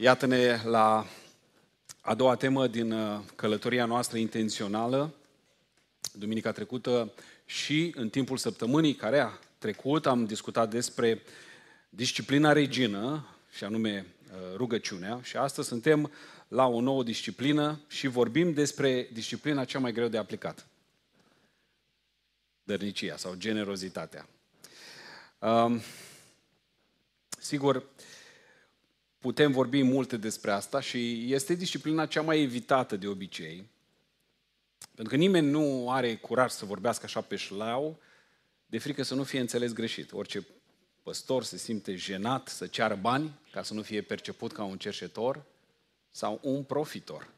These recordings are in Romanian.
Iată-ne la a doua temă din uh, călătoria noastră intențională. Duminica trecută și în timpul săptămânii care a trecut am discutat despre disciplina regină, și anume uh, rugăciunea, și astăzi suntem la o nouă disciplină și vorbim despre disciplina cea mai greu de aplicat. Dărnicia sau generozitatea. Um, sigur, putem vorbi multe despre asta și este disciplina cea mai evitată de obicei, pentru că nimeni nu are curaj să vorbească așa pe șlau, de frică să nu fie înțeles greșit. Orice păstor se simte jenat să ceară bani ca să nu fie perceput ca un cerșetor sau un profitor.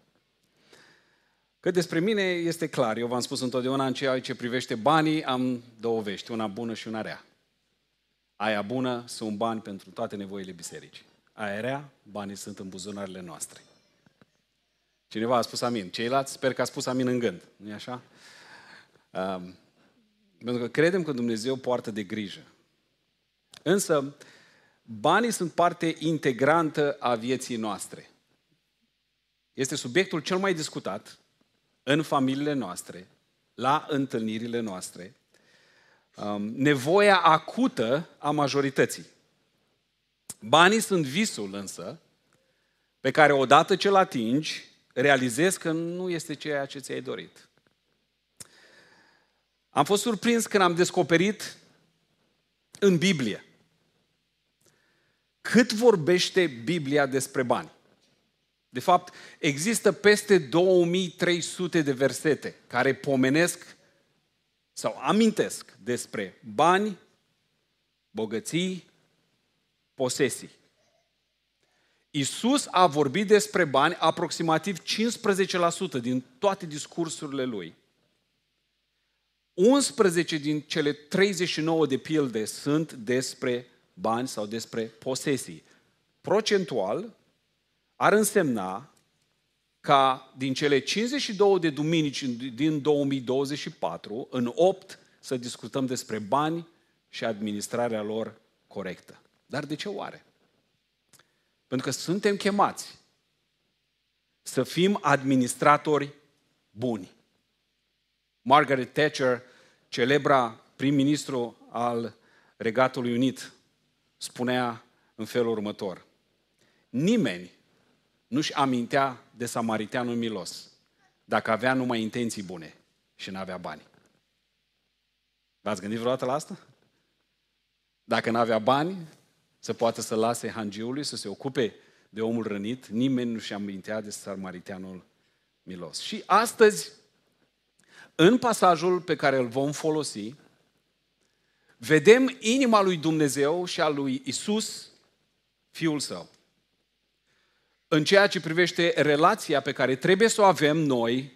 Că despre mine este clar, eu v-am spus întotdeauna în ceea ce privește banii, am două vești, una bună și una rea. Aia bună sunt bani pentru toate nevoile bisericii. Aia rea, banii sunt în buzunarele noastre. Cineva a spus amin. Ceilalți sper că a spus amin în gând. nu e așa? Um, pentru că credem că Dumnezeu poartă de grijă. Însă, banii sunt parte integrantă a vieții noastre. Este subiectul cel mai discutat în familiile noastre, la întâlnirile noastre, um, nevoia acută a majorității. Banii sunt visul însă, pe care odată ce-l atingi, realizezi că nu este ceea ce ți-ai dorit. Am fost surprins când am descoperit în Biblie cât vorbește Biblia despre bani. De fapt, există peste 2300 de versete care pomenesc sau amintesc despre bani, bogății, posesii. Isus a vorbit despre bani aproximativ 15% din toate discursurile lui. 11 din cele 39 de pilde sunt despre bani sau despre posesii. Procentual ar însemna ca din cele 52 de duminici din 2024, în 8 să discutăm despre bani și administrarea lor corectă. Dar de ce oare? Pentru că suntem chemați să fim administratori buni. Margaret Thatcher, celebra prim-ministru al Regatului Unit, spunea în felul următor. Nimeni nu-și amintea de samariteanul milos dacă avea numai intenții bune și nu avea bani. V-ați gândit vreodată la asta? Dacă nu avea bani, să poată să lase hangiului să se ocupe de omul rănit, nimeni nu și amintea de samariteanul milos. Și astăzi, în pasajul pe care îl vom folosi, vedem inima lui Dumnezeu și a lui Isus, Fiul Său. În ceea ce privește relația pe care trebuie să o avem noi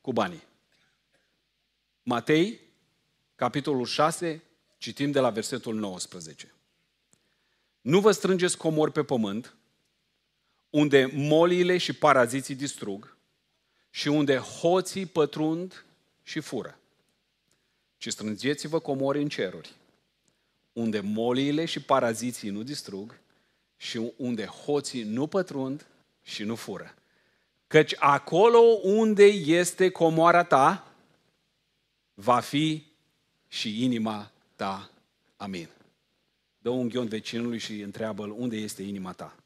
cu banii. Matei, capitolul 6, citim de la versetul 19. Nu vă strângeți comori pe pământ, unde moliile și paraziții distrug și unde hoții pătrund și fură. Ci strângeți-vă comori în ceruri, unde moliile și paraziții nu distrug și unde hoții nu pătrund și nu fură. Căci acolo unde este comoara ta, va fi și inima ta. Amin dă un ghion vecinului și întreabă unde este inima ta.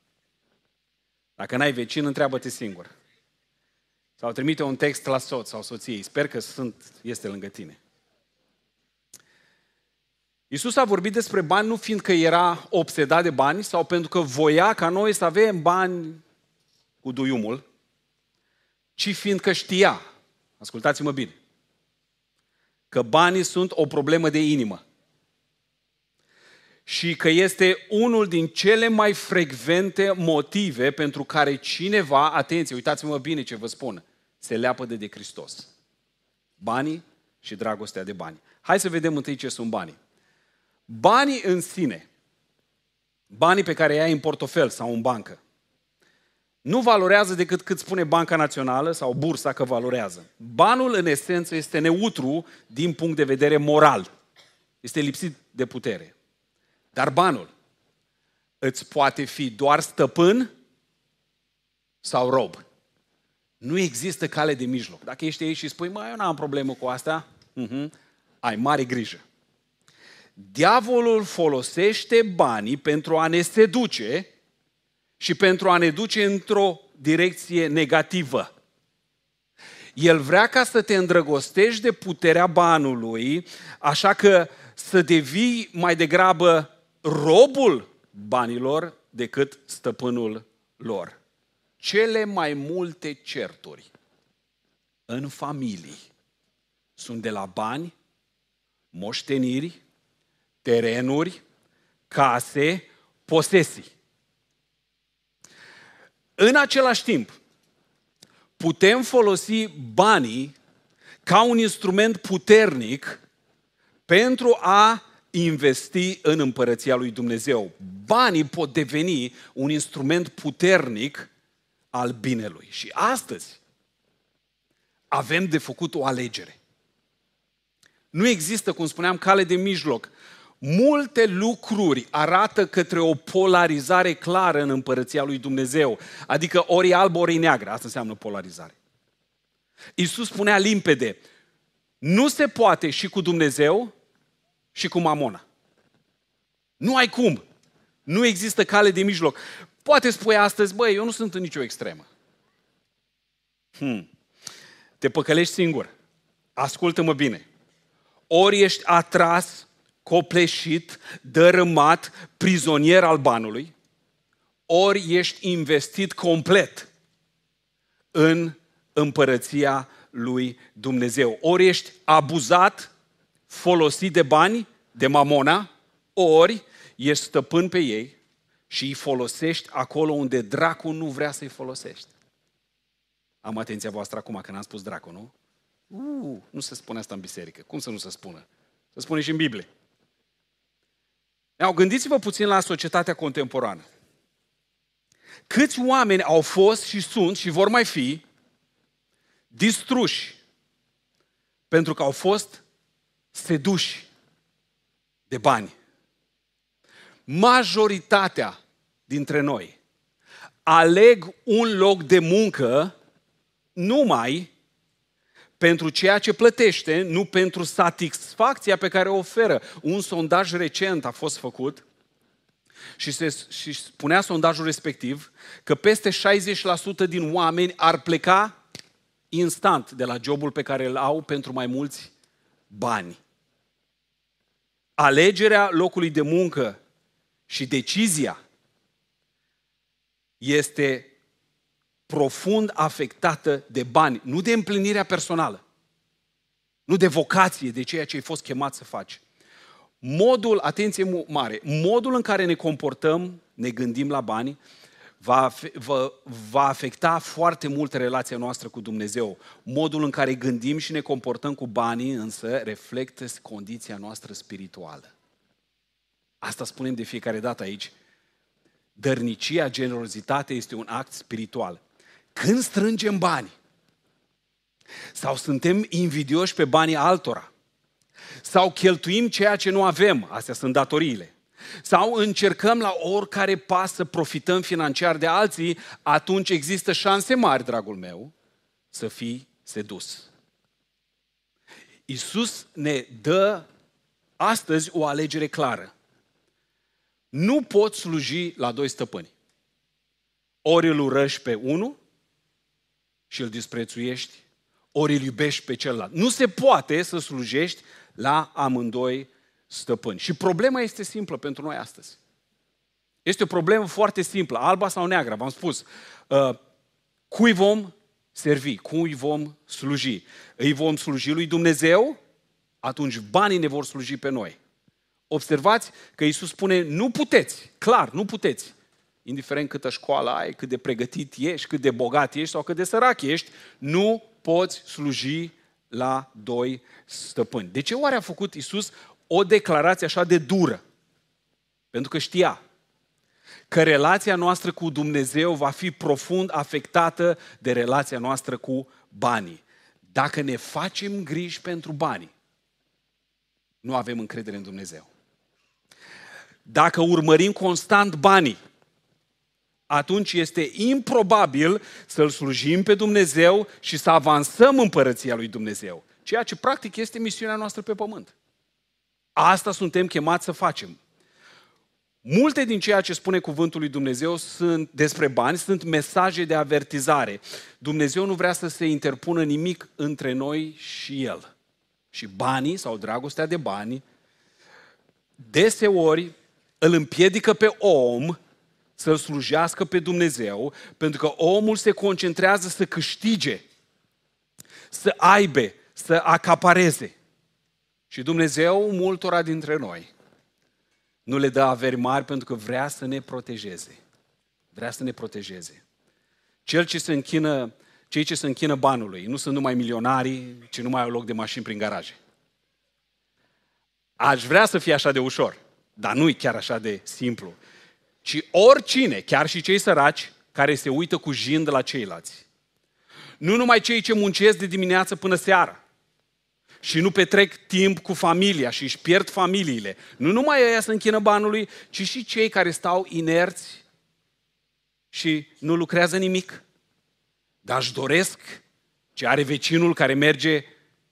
Dacă n-ai vecin, întreabă-te singur. Sau trimite un text la soț sau soției. Sper că sunt, este lângă tine. Iisus a vorbit despre bani nu fiindcă era obsedat de bani sau pentru că voia ca noi să avem bani cu duiumul, ci fiindcă știa, ascultați-mă bine, că banii sunt o problemă de inimă și că este unul din cele mai frecvente motive pentru care cineva, atenție, uitați-mă bine ce vă spun, se leapă de, de Hristos. Banii și dragostea de bani. Hai să vedem întâi ce sunt banii. Banii în sine, banii pe care îi ai în portofel sau în bancă, nu valorează decât cât spune Banca Națională sau bursa că valorează. Banul, în esență, este neutru din punct de vedere moral. Este lipsit de putere. Dar banul îți poate fi doar stăpân sau rob. Nu există cale de mijloc. Dacă ești aici și spui, mai eu n-am problemă cu asta, uh-huh, ai mare grijă. Diavolul folosește banii pentru a ne seduce și pentru a ne duce într-o direcție negativă. El vrea ca să te îndrăgostești de puterea banului, așa că să devii mai degrabă robul banilor decât stăpânul lor. Cele mai multe certuri în familii sunt de la bani, moșteniri, terenuri, case, posesii. În același timp, putem folosi banii ca un instrument puternic pentru a investi în împărăția lui Dumnezeu. Banii pot deveni un instrument puternic al binelui. Și astăzi avem de făcut o alegere. Nu există, cum spuneam, cale de mijloc. Multe lucruri arată către o polarizare clară în împărăția lui Dumnezeu. Adică ori alb, ori neagră. Asta înseamnă polarizare. Iisus spunea limpede, nu se poate și cu Dumnezeu și cu mamona. Nu ai cum. Nu există cale de mijloc. Poate spui astăzi, băi, eu nu sunt în nicio extremă. Hmm. Te păcălești singur. Ascultă-mă bine. Ori ești atras, copleșit, dărâmat, prizonier al banului, ori ești investit complet în împărăția lui Dumnezeu. Ori ești abuzat, folosit de bani, de mamona, ori ești stăpân pe ei și îi folosești acolo unde dracul nu vrea să-i folosești. Am atenția voastră acum când am spus dracul, nu? Uh, nu se spune asta în biserică. Cum să nu se spună? Se spune și în Biblie. Now, gândiți-vă puțin la societatea contemporană. Câți oameni au fost și sunt și vor mai fi distruși pentru că au fost seduși de bani. Majoritatea dintre noi aleg un loc de muncă numai pentru ceea ce plătește, nu pentru satisfacția pe care o oferă. Un sondaj recent a fost făcut și, se, și spunea sondajul respectiv că peste 60% din oameni ar pleca instant de la jobul pe care îl au pentru mai mulți bani. Alegerea locului de muncă și decizia este profund afectată de bani, nu de împlinirea personală, nu de vocație, de ceea ce ai fost chemat să faci. Modul, atenție mare, modul în care ne comportăm, ne gândim la bani, va, va, va afecta foarte mult relația noastră cu Dumnezeu. Modul în care gândim și ne comportăm cu banii însă reflectă condiția noastră spirituală. Asta spunem de fiecare dată aici. Dărnicia, generozitatea este un act spiritual. Când strângem bani sau suntem invidioși pe banii altora sau cheltuim ceea ce nu avem, astea sunt datoriile, sau încercăm la oricare pas să profităm financiar de alții, atunci există șanse mari, dragul meu, să fii sedus. Isus ne dă astăzi o alegere clară. Nu poți sluji la doi stăpâni. Ori îl urăști pe unul și îl disprețuiești, ori îl iubești pe celălalt. Nu se poate să slujești la amândoi stăpâni. Și problema este simplă pentru noi astăzi. Este o problemă foarte simplă, alba sau neagră, v-am spus. Uh, cui vom servi, cui vom sluji? Îi vom sluji lui Dumnezeu? Atunci banii ne vor sluji pe noi. Observați că Iisus spune, nu puteți, clar, nu puteți. Indiferent câtă școală ai, cât de pregătit ești, cât de bogat ești sau cât de sărac ești, nu poți sluji la doi stăpâni. De ce oare a făcut Iisus o declarație așa de dură? Pentru că știa că relația noastră cu Dumnezeu va fi profund afectată de relația noastră cu banii. Dacă ne facem griji pentru bani, nu avem încredere în Dumnezeu. Dacă urmărim constant banii, atunci este improbabil să-L slujim pe Dumnezeu și să avansăm împărăția lui Dumnezeu. Ceea ce practic este misiunea noastră pe pământ. Asta suntem chemați să facem. Multe din ceea ce spune cuvântul lui Dumnezeu sunt despre bani, sunt mesaje de avertizare. Dumnezeu nu vrea să se interpună nimic între noi și El. Și banii sau dragostea de bani deseori îl împiedică pe om să-L slujească pe Dumnezeu, pentru că omul se concentrează să câștige, să aibă, să acapareze. Și Dumnezeu, multora dintre noi, nu le dă averi mari pentru că vrea să ne protejeze. Vrea să ne protejeze. Cel ce se închină, cei ce se închină banului nu sunt numai milionarii, ci nu mai au loc de mașini prin garaje. Aș vrea să fie așa de ușor, dar nu e chiar așa de simplu. Ci oricine, chiar și cei săraci, care se uită cu jind la ceilalți. Nu numai cei ce muncesc de dimineață până seara, și nu petrec timp cu familia și își pierd familiile. Nu numai ăia să închină banului, ci și cei care stau inerți și nu lucrează nimic. Dar își doresc ce are vecinul care merge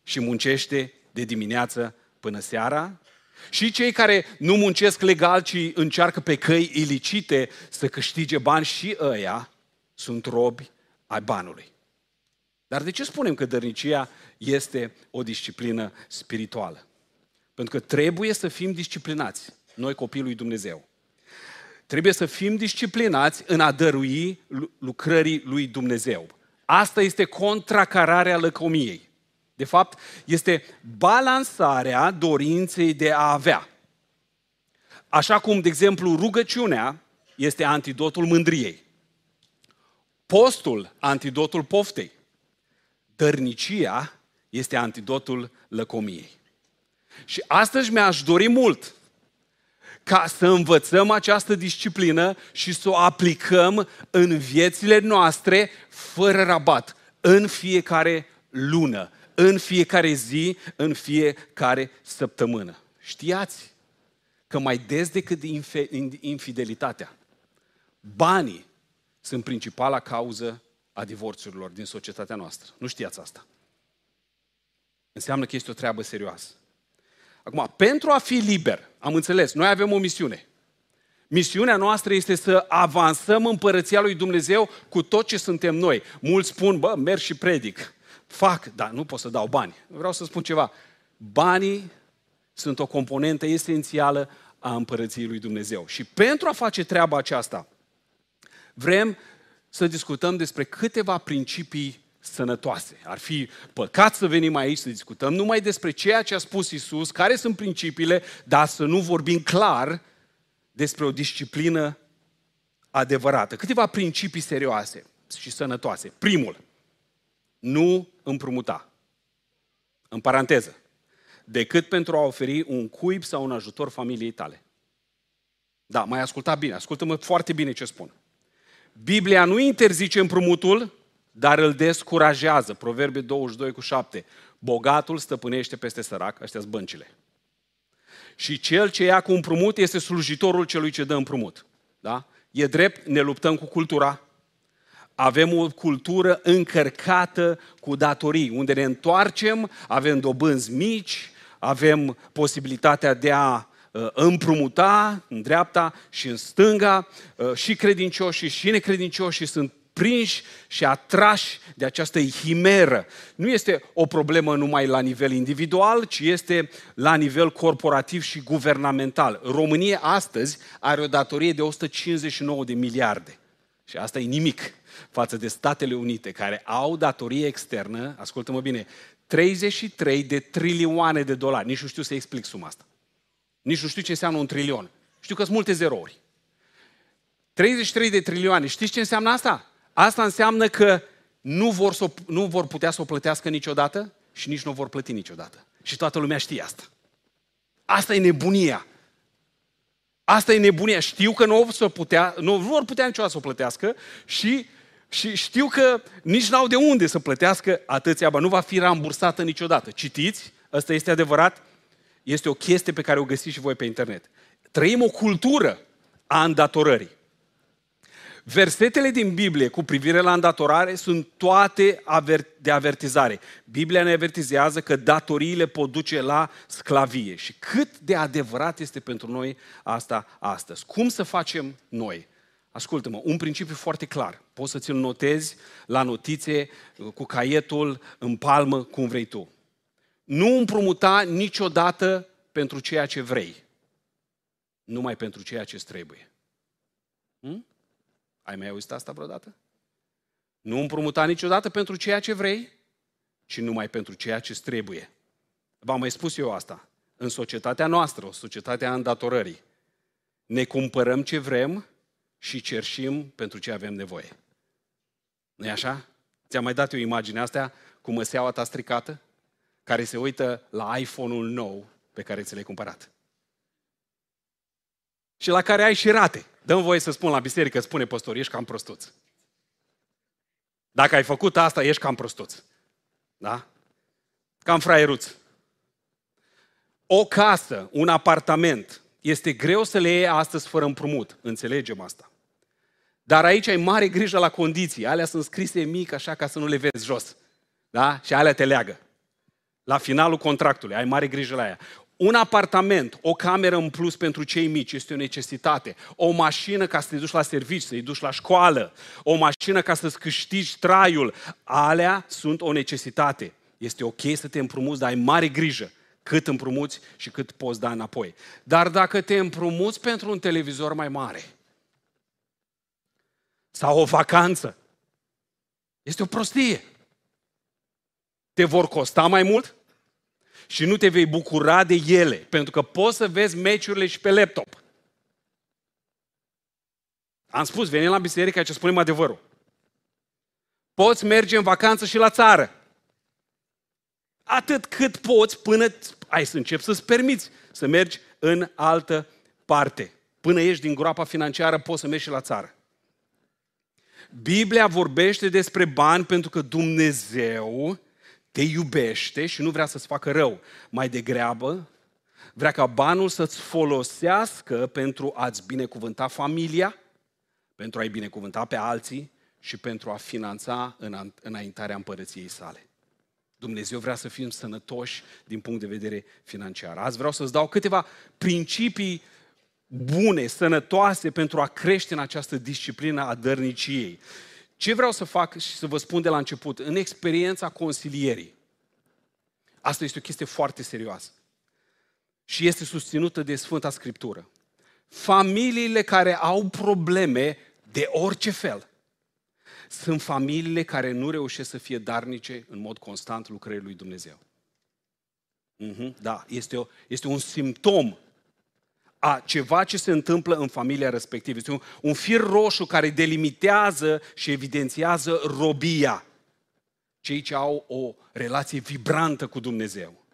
și muncește de dimineață până seara. Și cei care nu muncesc legal, ci încearcă pe căi ilicite să câștige bani și ăia sunt robi ai banului. Dar de ce spunem că dărnicia este o disciplină spirituală. Pentru că trebuie să fim disciplinați, noi copiii lui Dumnezeu. Trebuie să fim disciplinați în a dărui lucrării lui Dumnezeu. Asta este contracararea lăcomiei. De fapt, este balansarea dorinței de a avea. Așa cum, de exemplu, rugăciunea este antidotul mândriei. Postul, antidotul poftei. Dărnicia este antidotul lăcomiei. Și astăzi mi-aș dori mult ca să învățăm această disciplină și să o aplicăm în viețile noastre fără rabat, în fiecare lună, în fiecare zi, în fiecare săptămână. Știați că mai des decât infidelitatea, banii sunt principala cauză a divorțurilor din societatea noastră. Nu știați asta. Înseamnă că este o treabă serioasă. Acum, pentru a fi liber, am înțeles, noi avem o misiune. Misiunea noastră este să avansăm împărăția lui Dumnezeu cu tot ce suntem noi. Mulți spun, bă, merg și predic. Fac, dar nu pot să dau bani. Vreau să spun ceva. Banii sunt o componentă esențială a împărăției lui Dumnezeu. Și pentru a face treaba aceasta, vrem să discutăm despre câteva principii sănătoase. Ar fi păcat să venim aici să discutăm numai despre ceea ce a spus Isus, care sunt principiile, dar să nu vorbim clar despre o disciplină adevărată. Câteva principii serioase și sănătoase. Primul, nu împrumuta. În paranteză, decât pentru a oferi un cuib sau un ajutor familiei tale. Da, mai asculta bine, ascultă-mă foarte bine ce spun. Biblia nu interzice împrumutul, dar îl descurajează. Proverbe 22 cu 7. Bogatul stăpânește peste sărac, astea sunt băncile. Și cel ce ia cu împrumut este slujitorul celui ce dă împrumut. Da? E drept, ne luptăm cu cultura. Avem o cultură încărcată cu datorii, unde ne întoarcem, avem dobânzi mici, avem posibilitatea de a uh, împrumuta în dreapta și în stânga, uh, și credincioșii și necredincioșii sunt prinși și atrași de această himeră. Nu este o problemă numai la nivel individual, ci este la nivel corporativ și guvernamental. România astăzi are o datorie de 159 de miliarde. Și asta e nimic față de Statele Unite, care au datorie externă, ascultă-mă bine, 33 de trilioane de dolari. Nici nu știu să explic suma asta. Nici nu știu ce înseamnă un trilion. Știu că sunt multe zerouri. 33 de trilioane. Știți ce înseamnă asta? Asta înseamnă că nu vor, să, nu vor putea să o plătească niciodată și nici nu vor plăti niciodată. Și toată lumea știe asta. Asta e nebunia. Asta e nebunia. Știu că nu, o putea, nu vor putea niciodată să o plătească și, și știu că nici n-au de unde să plătească atâția bani. Nu va fi rambursată niciodată. Citiți, ăsta este adevărat, este o chestie pe care o găsiți și voi pe internet. Trăim o cultură a îndatorării. Versetele din Biblie cu privire la îndatorare sunt toate de avertizare. Biblia ne avertizează că datoriile pot duce la sclavie. Și cât de adevărat este pentru noi asta astăzi. Cum să facem noi? Ascultă-mă, un principiu foarte clar. Poți să ți-l notezi la notițe, cu caietul, în palmă, cum vrei tu. Nu împrumuta niciodată pentru ceea ce vrei, numai pentru ceea ce trebuie. Hm? Ai mai auzit asta vreodată? Nu împrumuta niciodată pentru ceea ce vrei, ci numai pentru ceea ce trebuie. V-am mai spus eu asta. În societatea noastră, o societate a îndatorării, ne cumpărăm ce vrem și cerșim pentru ce avem nevoie. nu e așa? Ți-am mai dat eu imaginea asta cu măseaua ta stricată, care se uită la iPhone-ul nou pe care ți l-ai cumpărat. Și la care ai și rate. Dăm voie să spun la biserică, spune păstor, ești cam prostuț. Dacă ai făcut asta, ești cam prostuț. Da? Cam fraieruț. O casă, un apartament, este greu să le iei astăzi fără împrumut. Înțelegem asta. Dar aici ai mare grijă la condiții. Alea sunt scrise mic, așa, ca să nu le vezi jos. Da? Și alea te leagă. La finalul contractului, ai mare grijă la ea. Un apartament, o cameră în plus pentru cei mici este o necesitate. O mașină ca să te duci la serviciu, să-i duci la școală. O mașină ca să-ți câștigi traiul. Alea sunt o necesitate. Este ok să te împrumuți, dar ai mare grijă cât împrumuți și cât poți da înapoi. Dar dacă te împrumuți pentru un televizor mai mare sau o vacanță, este o prostie. Te vor costa mai mult? și nu te vei bucura de ele, pentru că poți să vezi meciurile și pe laptop. Am spus, venim la biserică ce spunem adevărul. Poți merge în vacanță și la țară. Atât cât poți până ai să începi să-ți permiți să mergi în altă parte. Până ești din groapa financiară, poți să mergi și la țară. Biblia vorbește despre bani pentru că Dumnezeu te iubește și nu vrea să-ți facă rău. Mai degrabă, vrea ca banul să-ți folosească pentru a-ți binecuvânta familia, pentru a-i binecuvânta pe alții și pentru a finanța înaintarea împărăției sale. Dumnezeu vrea să fim sănătoși din punct de vedere financiar. Azi vreau să-ți dau câteva principii bune, sănătoase pentru a crește în această disciplină a dărniciei. Ce vreau să fac și să vă spun de la început, în experiența consilierii, asta este o chestie foarte serioasă și este susținută de Sfânta Scriptură. Familiile care au probleme de orice fel sunt familiile care nu reușesc să fie darnice în mod constant lucrării lui Dumnezeu. Mm-hmm, da, este, o, este un simptom a ceva ce se întâmplă în familia respectivă. Este un, un fir roșu care delimitează și evidențiază robia. Cei ce au o relație vibrantă cu Dumnezeu.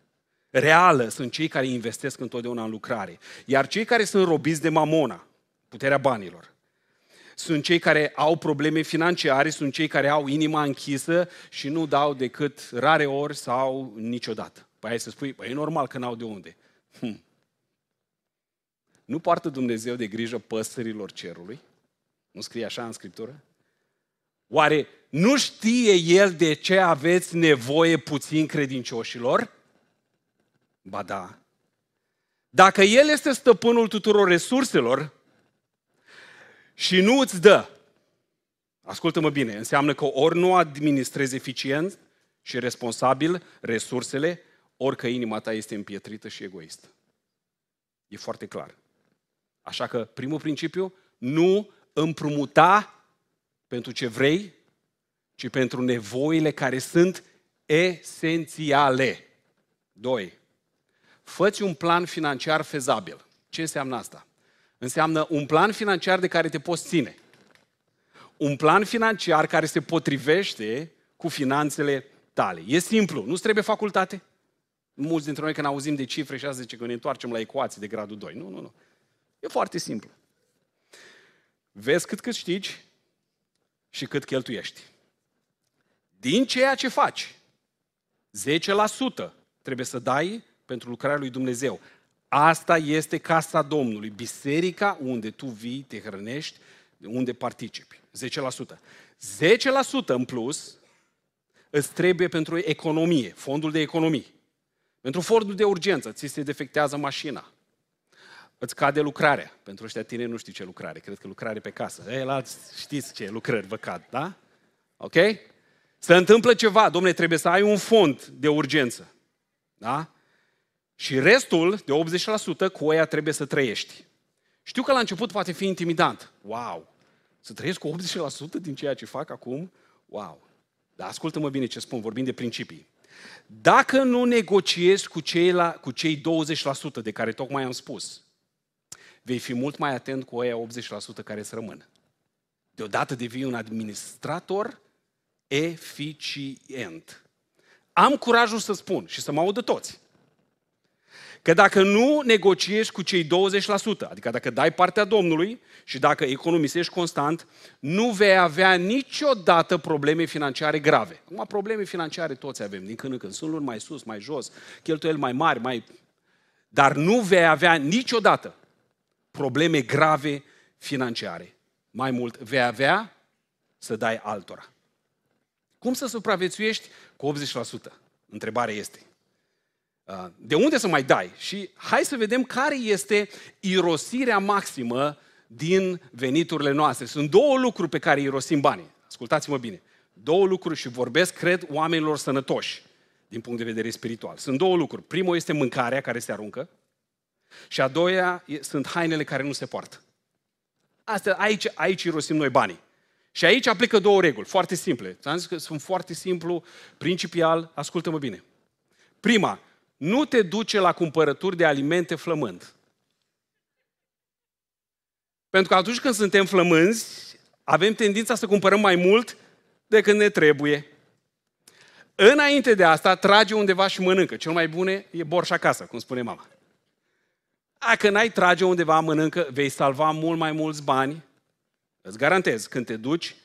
Reală sunt cei care investesc întotdeauna în lucrare. Iar cei care sunt robiți de mamona, puterea banilor, sunt cei care au probleme financiare, sunt cei care au inima închisă și nu dau decât rare ori sau niciodată. Păi ai să spui, păi e normal că n-au de unde. Hm. Nu poartă Dumnezeu de grijă păsărilor cerului? Nu scrie așa în Scriptură? Oare nu știe El de ce aveți nevoie puțin credincioșilor? Ba da. Dacă El este stăpânul tuturor resurselor și nu îți dă, ascultă-mă bine, înseamnă că ori nu administrezi eficient și responsabil resursele, ori că inima ta este împietrită și egoistă. E foarte clar. Așa că primul principiu, nu împrumuta pentru ce vrei, ci pentru nevoile care sunt esențiale. Doi, făți un plan financiar fezabil. Ce înseamnă asta? Înseamnă un plan financiar de care te poți ține. Un plan financiar care se potrivește cu finanțele tale. E simplu, nu trebuie facultate. Mulți dintre noi când auzim de cifre și zice că ne întoarcem la ecuații de gradul 2. Nu, nu, nu. E foarte simplu. Vezi cât câștigi și cât cheltuiești. Din ceea ce faci, 10% trebuie să dai pentru lucrarea lui Dumnezeu. Asta este casa Domnului, biserica unde tu vii, te hrănești, unde participi. 10%. 10% în plus îți trebuie pentru economie, fondul de economie. Pentru fondul de urgență, ți se defectează mașina. Îți cade lucrarea. Pentru ăștia tine nu știu ce lucrare, cred că lucrare pe casă. Ei, la știți ce lucrări vă cad, da? Ok? Se întâmplă ceva, domne, trebuie să ai un fond de urgență. Da? Și restul, de 80%, cu aia trebuie să trăiești. Știu că la început poate fi intimidant. Wow! Să trăiesc cu 80% din ceea ce fac acum? Wow! Dar ascultă-mă bine ce spun, vorbim de principii. Dacă nu negociezi cu cei, la, cu cei 20% de care tocmai am spus, vei fi mult mai atent cu aia 80% care să rămână. Deodată devii un administrator eficient. Am curajul să spun și să mă audă toți că dacă nu negociezi cu cei 20%, adică dacă dai partea Domnului și dacă economisești constant, nu vei avea niciodată probleme financiare grave. Acum, probleme financiare toți avem, din când în când. Sunt luni mai sus, mai jos, cheltuieli mai mari, mai... Dar nu vei avea niciodată probleme grave financiare. Mai mult, vei avea să dai altora. Cum să supraviețuiești cu 80%? Întrebarea este. Uh, de unde să mai dai? Și hai să vedem care este irosirea maximă din veniturile noastre. Sunt două lucruri pe care irosim banii. Ascultați-mă bine. Două lucruri și vorbesc, cred, oamenilor sănătoși din punct de vedere spiritual. Sunt două lucruri. Primul este mâncarea care se aruncă și a doua sunt hainele care nu se poartă. Asta, aici, aici irosim noi banii. Și aici aplică două reguli, foarte simple. Ți-am zis că sunt foarte simplu, principial, ascultă-mă bine. Prima, nu te duce la cumpărături de alimente flămând. Pentru că atunci când suntem flămânzi, avem tendința să cumpărăm mai mult decât ne trebuie. Înainte de asta, trage undeva și mănâncă. Cel mai bune e borș acasă, cum spune mama. Dacă n-ai trage undeva, mănâncă, vei salva mult mai mulți bani. Îți garantez, când te duci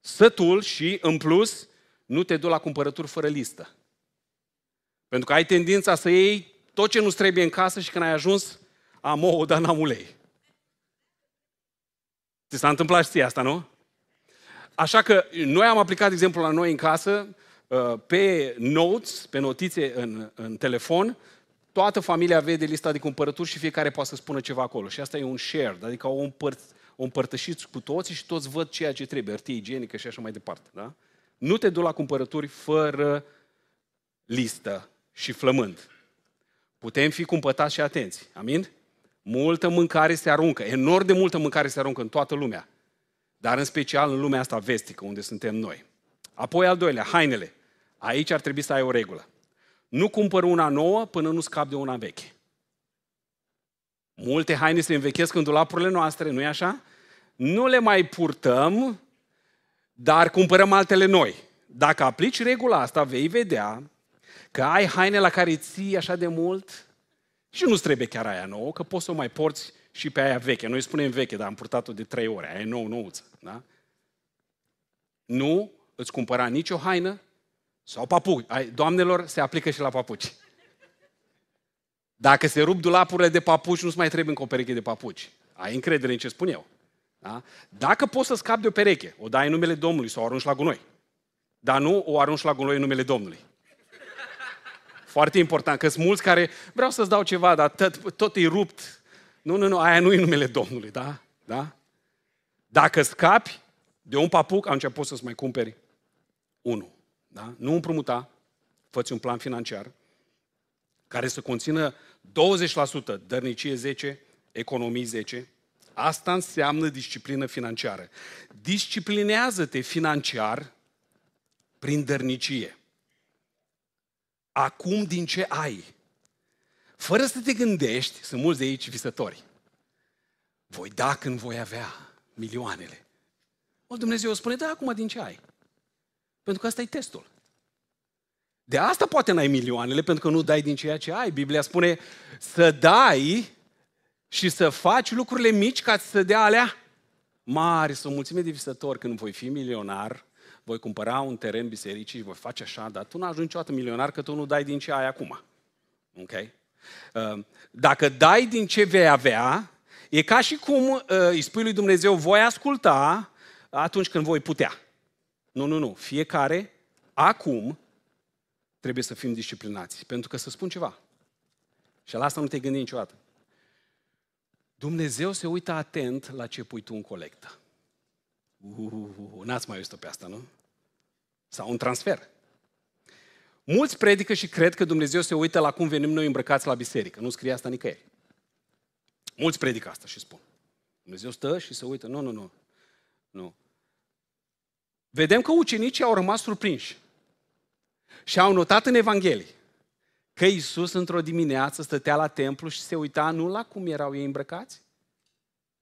sătul și, în plus, nu te duci la cumpărături fără listă. Pentru că ai tendința să iei tot ce nu-ți trebuie în casă și când ai ajuns, am ouă, dar n-am ulei. Ți s-a întâmplat și asta, nu? Așa că noi am aplicat, de exemplu, la noi în casă, uh, pe notes, pe notițe în, în telefon, toată familia vede lista de cumpărături și fiecare poate să spună ceva acolo. Și asta e un share, adică o, împăr- o împărtășiți cu toții și toți văd ceea ce trebuie, hârtie igienică și așa mai departe. Da? Nu te du la cumpărături fără listă și flămând. Putem fi cumpătați și atenți. Amin? Multă mâncare se aruncă, enorm de multă mâncare se aruncă în toată lumea. Dar în special în lumea asta vestică, unde suntem noi. Apoi al doilea, hainele. Aici ar trebui să ai o regulă. Nu cumpăr una nouă până nu scap de una veche. Multe haine se învechesc în dulapurile noastre, nu-i așa? Nu le mai purtăm, dar cumpărăm altele noi. Dacă aplici regula asta, vei vedea Că ai haine la care ții așa de mult și nu-ți trebuie chiar aia nouă, că poți să o mai porți și pe aia veche. Noi spunem veche, dar am purtat-o de trei ore, aia e nou, nouță. Da? Nu îți cumpăra nicio haină sau papuci. Doamnelor, se aplică și la papuci. Dacă se rup dulapurile de papuci, nu-ți mai trebuie încă o pereche de papuci. Ai încredere în ce spun eu. Da? Dacă poți să scapi de o pereche, o dai în numele Domnului sau o arunci la gunoi. Dar nu o arunci la gunoi în numele Domnului. Foarte important, că sunt mulți care vreau să-ți dau ceva, dar tot, tot e rupt. Nu, nu, nu, aia nu e numele Domnului, da? da? Dacă scapi de un papuc, atunci poți să-ți mai cumperi unul. Da? Nu împrumuta, fă un plan financiar care să conțină 20% dărnicie 10, economii 10. Asta înseamnă disciplină financiară. Disciplinează-te financiar prin dărnicie acum din ce ai. Fără să te gândești, sunt mulți de aici visători. Voi da când voi avea milioanele. O, Dumnezeu spune, da, acum din ce ai? Pentru că asta e testul. De asta poate n-ai milioanele, pentru că nu dai din ceea ce ai. Biblia spune să dai și să faci lucrurile mici ca să dea alea mari. Sunt mulțime de visători când voi fi milionar, voi cumpăra un teren bisericii și voi face așa, dar tu nu ajungi niciodată milionar că tu nu dai din ce ai acum. Ok? Uh, dacă dai din ce vei avea, E ca și cum uh, îi spui lui Dumnezeu, voi asculta atunci când voi putea. Nu, nu, nu. Fiecare, acum, trebuie să fim disciplinați. Pentru că să spun ceva. Și la asta nu te gândi niciodată. Dumnezeu se uită atent la ce pui tu în colectă. Uh, n-ați mai auzit pe asta, nu? Sau un transfer. Mulți predică și cred că Dumnezeu se uită la cum venim noi îmbrăcați la biserică. Nu scrie asta nicăieri. Mulți predică asta și spun. Dumnezeu stă și se uită. Nu, nu, nu. Nu. Vedem că ucenicii au rămas surprinși. Și au notat în Evanghelie că Iisus într-o dimineață stătea la templu și se uita nu la cum erau ei îmbrăcați,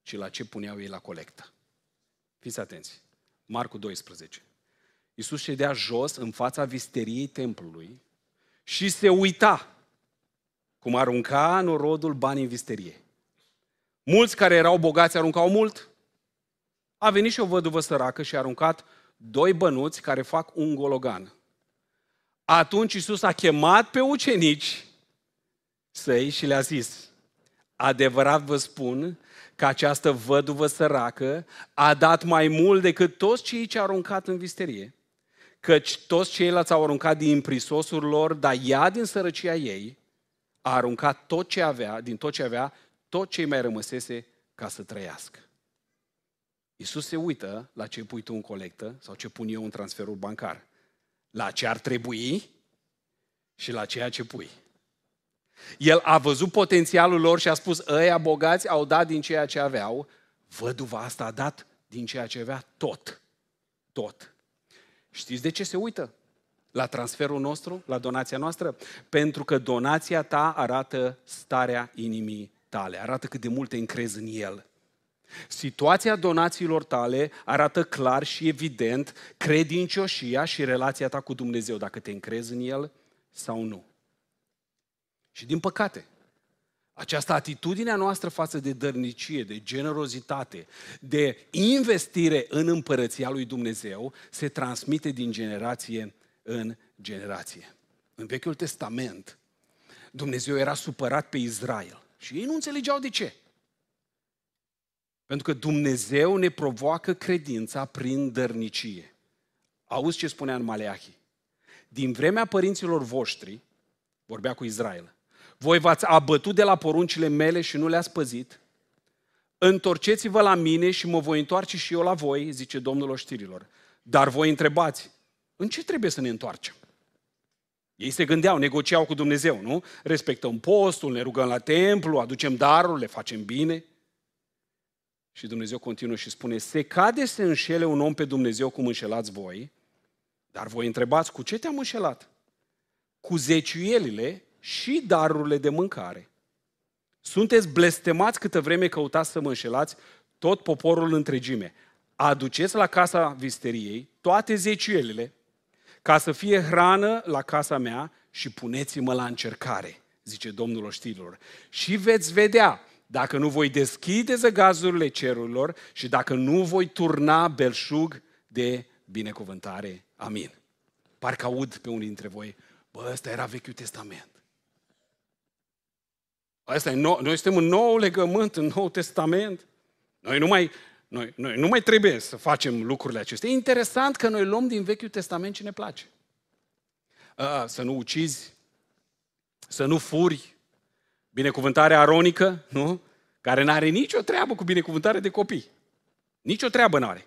ci la ce puneau ei la colectă. Fiți atenți. Marcu 12. Iisus ședea jos în fața visteriei templului și se uita cum arunca norodul bani în visterie. Mulți care erau bogați aruncau mult. A venit și o văduvă săracă și a aruncat doi bănuți care fac un gologan. Atunci Iisus a chemat pe ucenici săi și le-a zis, adevărat vă spun că această văduvă săracă a dat mai mult decât toți cei ce au aruncat în visterie, căci toți ceilalți au aruncat din prisosul lor, dar ea din sărăcia ei a aruncat tot ce avea, din tot ce avea, tot ce mai rămăsese ca să trăiască. Iisus se uită la ce pui tu în colectă sau ce pun eu în transferul bancar. La ce ar trebui și la ceea ce pui. El a văzut potențialul lor și a spus, ăia bogați au dat din ceea ce aveau, văduva asta a dat din ceea ce avea tot. Tot. Știți de ce se uită? La transferul nostru, la donația noastră? Pentru că donația ta arată starea inimii tale, arată cât de mult te încrezi în el. Situația donațiilor tale arată clar și evident credincioșia și relația ta cu Dumnezeu, dacă te încrezi în El sau nu. Și din păcate, această atitudine a noastră față de dărnicie, de generozitate, de investire în împărăția lui Dumnezeu se transmite din generație în generație. În Vechiul Testament, Dumnezeu era supărat pe Israel și ei nu înțelegeau de ce. Pentru că Dumnezeu ne provoacă credința prin dărnicie. Auzi ce spunea în Maleahi? Din vremea părinților voștri, vorbea cu Israel, voi v-ați abătut de la poruncile mele și nu le-ați păzit, întorceți-vă la mine și mă voi întoarce și eu la voi, zice Domnul oștirilor. Dar voi întrebați, în ce trebuie să ne întoarcem? Ei se gândeau, negociau cu Dumnezeu, nu? Respectăm postul, ne rugăm la templu, aducem darul, le facem bine. Și Dumnezeu continuă și spune, se cade să înșele un om pe Dumnezeu cum înșelați voi, dar voi întrebați, cu ce te-am înșelat? Cu zeciuielile și darurile de mâncare. Sunteți blestemați câtă vreme căutați să mă înșelați tot poporul întregime. Aduceți la casa visteriei toate zeciuielile, ca să fie hrană la casa mea și puneți-mă la încercare, zice Domnul oștirilor. Și veți vedea dacă nu voi deschide zăgazurile cerurilor și dacă nu voi turna belșug de binecuvântare. Amin. Parcă aud pe unii dintre voi, bă, ăsta era Vechiul Testament. Asta e nou, noi suntem în nou legământ, în nou testament. Noi nu mai, noi, noi nu mai trebuie să facem lucrurile acestea. E interesant că noi luăm din Vechiul Testament ce ne place. A, să nu ucizi, să nu furi, binecuvântarea aronică, nu? Care nu are nicio treabă cu binecuvântare de copii. Nicio treabă nu are.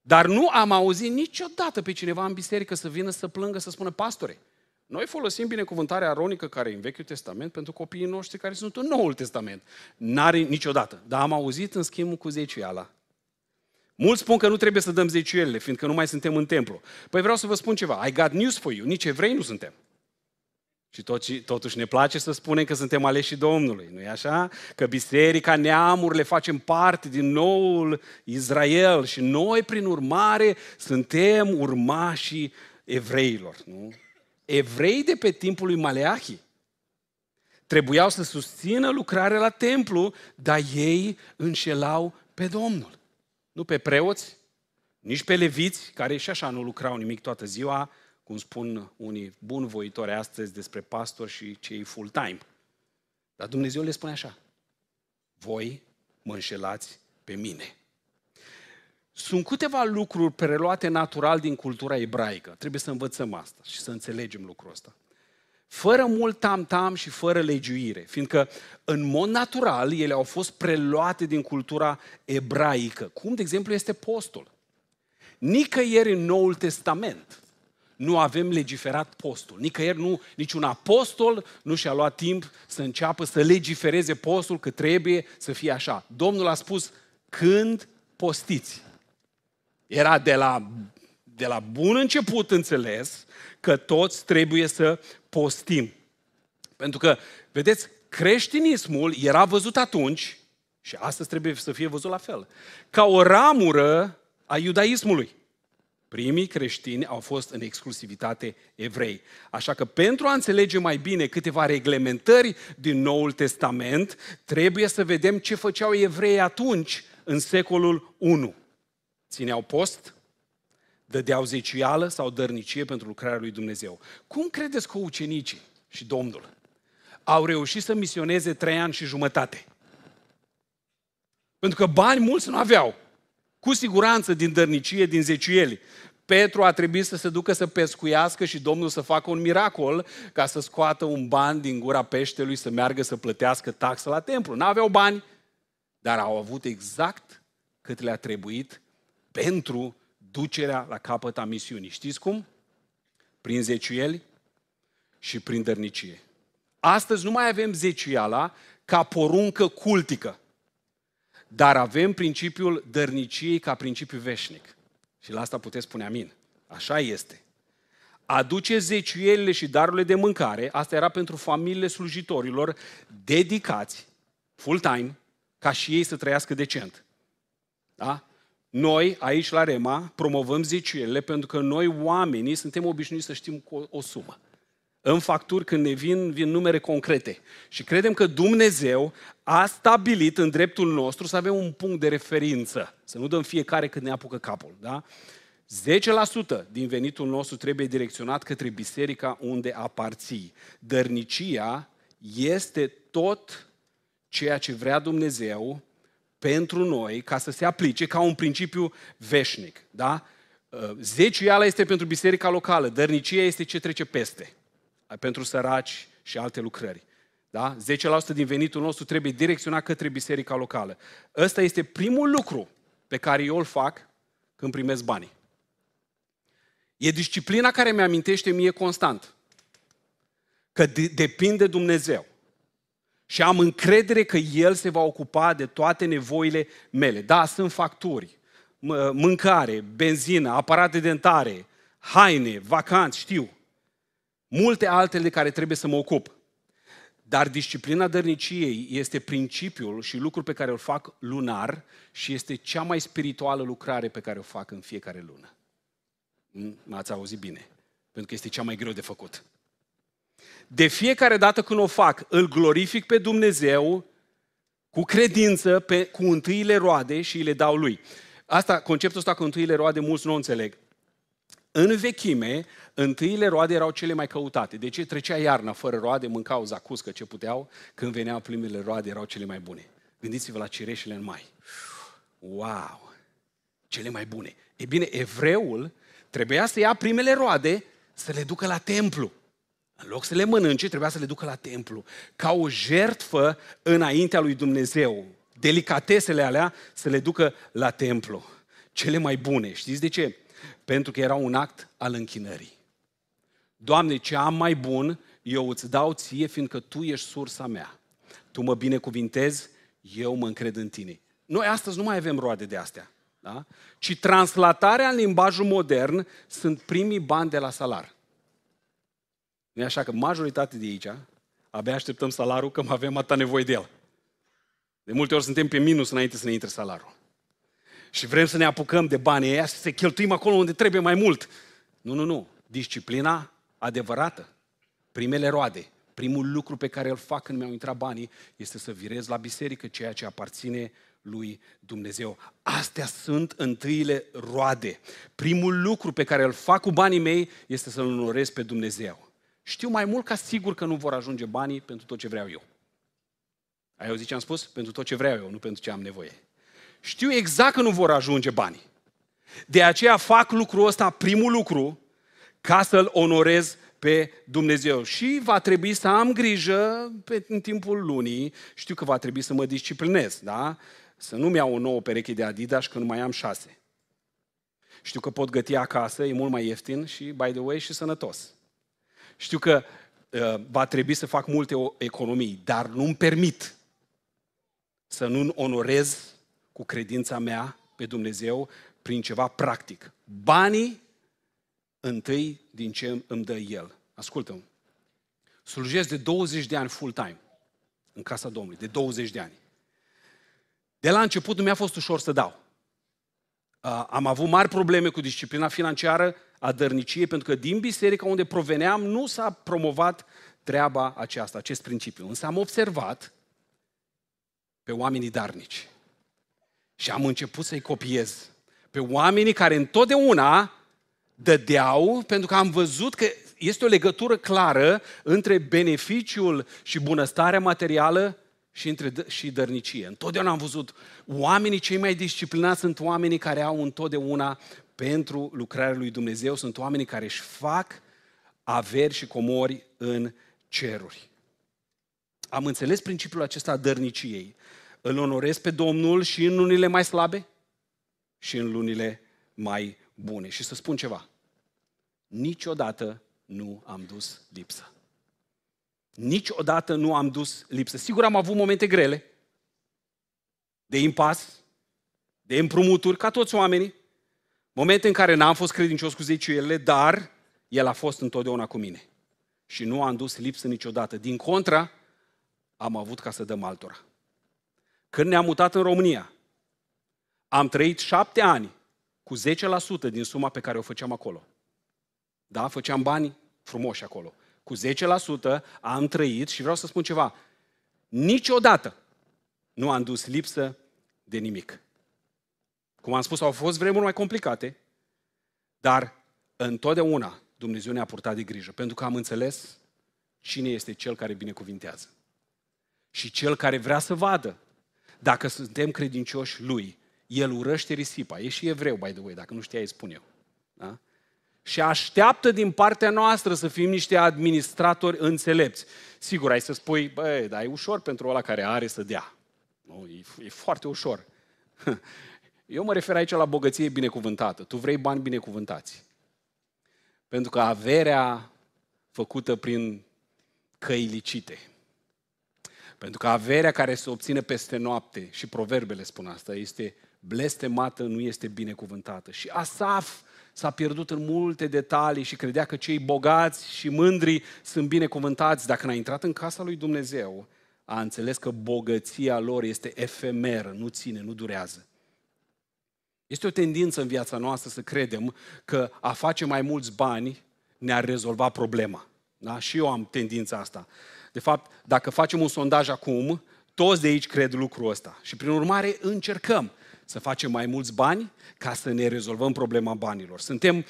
Dar nu am auzit niciodată pe cineva în biserică să vină să plângă, să spună, pastore, noi folosim binecuvântarea aronică care e în Vechiul Testament pentru copiii noștri care sunt în Noul Testament. N-are niciodată. Dar am auzit în schimb cu zeciuiala. Mulți spun că nu trebuie să dăm zeciuielile, fiindcă nu mai suntem în templu. Păi vreau să vă spun ceva. I got news for you. Nici evrei nu suntem. Și totuși ne place să spunem că suntem aleși Domnului, nu-i așa? Că biserica, neamurile facem parte din noul Israel și noi, prin urmare, suntem urmașii evreilor, nu? Evrei de pe timpul lui Maleahi trebuiau să susțină lucrarea la templu, dar ei înșelau pe Domnul. Nu pe preoți, nici pe leviți, care și așa nu lucrau nimic toată ziua, cum spun unii bunvoitori astăzi despre pastori și cei full-time. Dar Dumnezeu le spune așa, voi mă înșelați pe mine. Sunt câteva lucruri preluate natural din cultura ebraică. Trebuie să învățăm asta și să înțelegem lucrul ăsta. Fără mult tam-tam și fără legiuire, fiindcă în mod natural ele au fost preluate din cultura ebraică, cum de exemplu este postul. Nicăieri în Noul Testament nu avem legiferat postul. Nicăieri nu, niciun apostol nu și-a luat timp să înceapă să legifereze postul, că trebuie să fie așa. Domnul a spus, când postiți. Era de la, de la bun început înțeles că toți trebuie să postim. Pentru că, vedeți, creștinismul era văzut atunci, și astăzi trebuie să fie văzut la fel, ca o ramură a iudaismului. Primii creștini au fost în exclusivitate evrei. Așa că pentru a înțelege mai bine câteva reglementări din Noul Testament, trebuie să vedem ce făceau evrei atunci, în secolul I. Țineau post, dădeau zecială sau dărnicie pentru lucrarea lui Dumnezeu. Cum credeți că ucenicii și Domnul au reușit să misioneze trei ani și jumătate? Pentru că bani mulți nu aveau. Cu siguranță din dărnicie, din zeciuieli. Petru a trebuit să se ducă să pescuiască și Domnul să facă un miracol ca să scoată un ban din gura peștelui să meargă să plătească taxă la templu. N-aveau bani, dar au avut exact cât le-a trebuit pentru ducerea la capăt a misiunii. Știți cum? Prin zeciuieli și prin dărnicie. Astăzi nu mai avem zeciuiala ca poruncă cultică. Dar avem principiul dărniciei ca principiu veșnic. Și la asta puteți spune amin. Așa este. Aduce zeciuielile și darurile de mâncare, asta era pentru familiile slujitorilor dedicați, full-time, ca și ei să trăiască decent. Da? Noi, aici la Rema, promovăm zeciuielile pentru că noi, oamenii, suntem obișnuiți să știm cu o, o sumă în facturi când ne vin, vin numere concrete. Și credem că Dumnezeu a stabilit în dreptul nostru să avem un punct de referință, să nu dăm fiecare când ne apucă capul. Da? 10% din venitul nostru trebuie direcționat către biserica unde aparții. Dărnicia este tot ceea ce vrea Dumnezeu pentru noi ca să se aplice ca un principiu veșnic. Da? Zeciuiala este pentru biserica locală, dărnicia este ce trece peste pentru săraci și alte lucrări. Da? 10% din venitul nostru trebuie direcționat către biserica locală. Ăsta este primul lucru pe care eu îl fac când primesc banii. E disciplina care mi-amintește mie constant că de- depinde Dumnezeu. Și am încredere că El se va ocupa de toate nevoile mele. Da, sunt facturi, mâncare, benzină, aparate dentare, haine, vacanți, știu multe altele de care trebuie să mă ocup. Dar disciplina dărniciei este principiul și lucrul pe care îl fac lunar și este cea mai spirituală lucrare pe care o fac în fiecare lună. Hmm? M-ați auzit bine. Pentru că este cea mai greu de făcut. De fiecare dată când o fac, îl glorific pe Dumnezeu cu credință, pe, cu întâiile roade și le dau lui. Asta, conceptul ăsta cu întâiile roade, mulți nu o înțeleg. În vechime, întâiile roade erau cele mai căutate. De ce trecea iarna fără roade, mâncau zacuscă ce puteau, când veneau primele roade erau cele mai bune. Gândiți-vă la cireșele în mai. Wow! Cele mai bune. E bine, evreul trebuia să ia primele roade să le ducă la templu. În loc să le mănânce, trebuia să le ducă la templu. Ca o jertfă înaintea lui Dumnezeu. Delicatesele alea să le ducă la templu. Cele mai bune. Știți de ce? Pentru că era un act al închinării. Doamne, ce am mai bun, eu îți dau ție, fiindcă Tu ești sursa mea. Tu mă binecuvintezi, eu mă încred în Tine. Noi astăzi nu mai avem roade de astea. Da? Ci translatarea în limbajul modern sunt primii bani de la salar. Nu așa că majoritatea de aici abia așteptăm salarul că avem atâta nevoie de el. De multe ori suntem pe minus înainte să ne intre salarul. Și vrem să ne apucăm de banii ăia, să se cheltuim acolo unde trebuie mai mult. Nu, nu, nu. Disciplina adevărată, primele roade, primul lucru pe care îl fac când mi-au intrat banii este să virez la biserică ceea ce aparține lui Dumnezeu. Astea sunt întâile roade. Primul lucru pe care îl fac cu banii mei este să-L onorez pe Dumnezeu. Știu mai mult ca sigur că nu vor ajunge banii pentru tot ce vreau eu. Ai auzit ce am spus? Pentru tot ce vreau eu, nu pentru ce am nevoie. Știu exact că nu vor ajunge banii. De aceea fac lucrul ăsta, primul lucru, ca să-L onorez pe Dumnezeu. Și va trebui să am grijă pe, în timpul lunii, știu că va trebui să mă disciplinez, da? Să nu-mi iau o nouă pereche de Adidas că nu mai am șase. Știu că pot găti acasă, e mult mai ieftin și, by the way, și sănătos. Știu că uh, va trebui să fac multe economii, dar nu-mi permit să nu onorez cu credința mea pe Dumnezeu prin ceva practic. Banii întâi din ce îmi dă El. Ascultă-mă. Slujesc de 20 de ani full-time în casa Domnului, de 20 de ani. De la început nu mi-a fost ușor să dau. Am avut mari probleme cu disciplina financiară a dărniciei, pentru că din biserica unde proveneam nu s-a promovat treaba aceasta, acest principiu. Însă am observat pe oamenii darnici. Și am început să-i copiez. Pe oamenii care întotdeauna dădeau, pentru că am văzut că este o legătură clară între beneficiul și bunăstarea materială și, între, și dărnicie. Întotdeauna am văzut, oamenii cei mai disciplinați sunt oamenii care au întotdeauna pentru lucrarea lui Dumnezeu, sunt oamenii care își fac averi și comori în ceruri. Am înțeles principiul acesta a dărniciei. Îl onorez pe Domnul și în lunile mai slabe și în lunile mai bune. Și să spun ceva. Niciodată nu am dus lipsă. Niciodată nu am dus lipsă. Sigur am avut momente grele, de impas, de împrumuturi, ca toți oamenii, momente în care n-am fost credincios cu zeciuielile, dar El a fost întotdeauna cu mine. Și nu am dus lipsă niciodată. Din contra, am avut ca să dăm altora. Când ne-am mutat în România, am trăit șapte ani cu 10% din suma pe care o făceam acolo. Da, făceam bani frumoși acolo. Cu 10% am trăit și vreau să spun ceva. Niciodată nu am dus lipsă de nimic. Cum am spus, au fost vremuri mai complicate, dar întotdeauna Dumnezeu ne-a purtat de grijă, pentru că am înțeles cine este cel care binecuvintează. Și cel care vrea să vadă dacă suntem credincioși lui. El urăște risipa. E și evreu, by the way, dacă nu știai, spun eu. Da? Și așteaptă din partea noastră să fim niște administratori înțelepți. Sigur, ai să spui, băi, dar e ușor pentru ăla care are să dea. Nu, e, e foarte ușor. Eu mă refer aici la bogăție binecuvântată. Tu vrei bani binecuvântați. Pentru că averea făcută prin căi licite, pentru că averea care se obține peste noapte, și proverbele spun asta, este blestemată, nu este binecuvântată. Și Asaf s-a pierdut în multe detalii și credea că cei bogați și mândri sunt binecuvântați. Dacă n-a intrat în casa lui Dumnezeu, a înțeles că bogăția lor este efemeră, nu ține, nu durează. Este o tendință în viața noastră să credem că a face mai mulți bani ne-ar rezolva problema. Da? Și eu am tendința asta. De fapt, dacă facem un sondaj acum, toți de aici cred lucrul ăsta. Și prin urmare încercăm să facem mai mulți bani ca să ne rezolvăm problema banilor. Suntem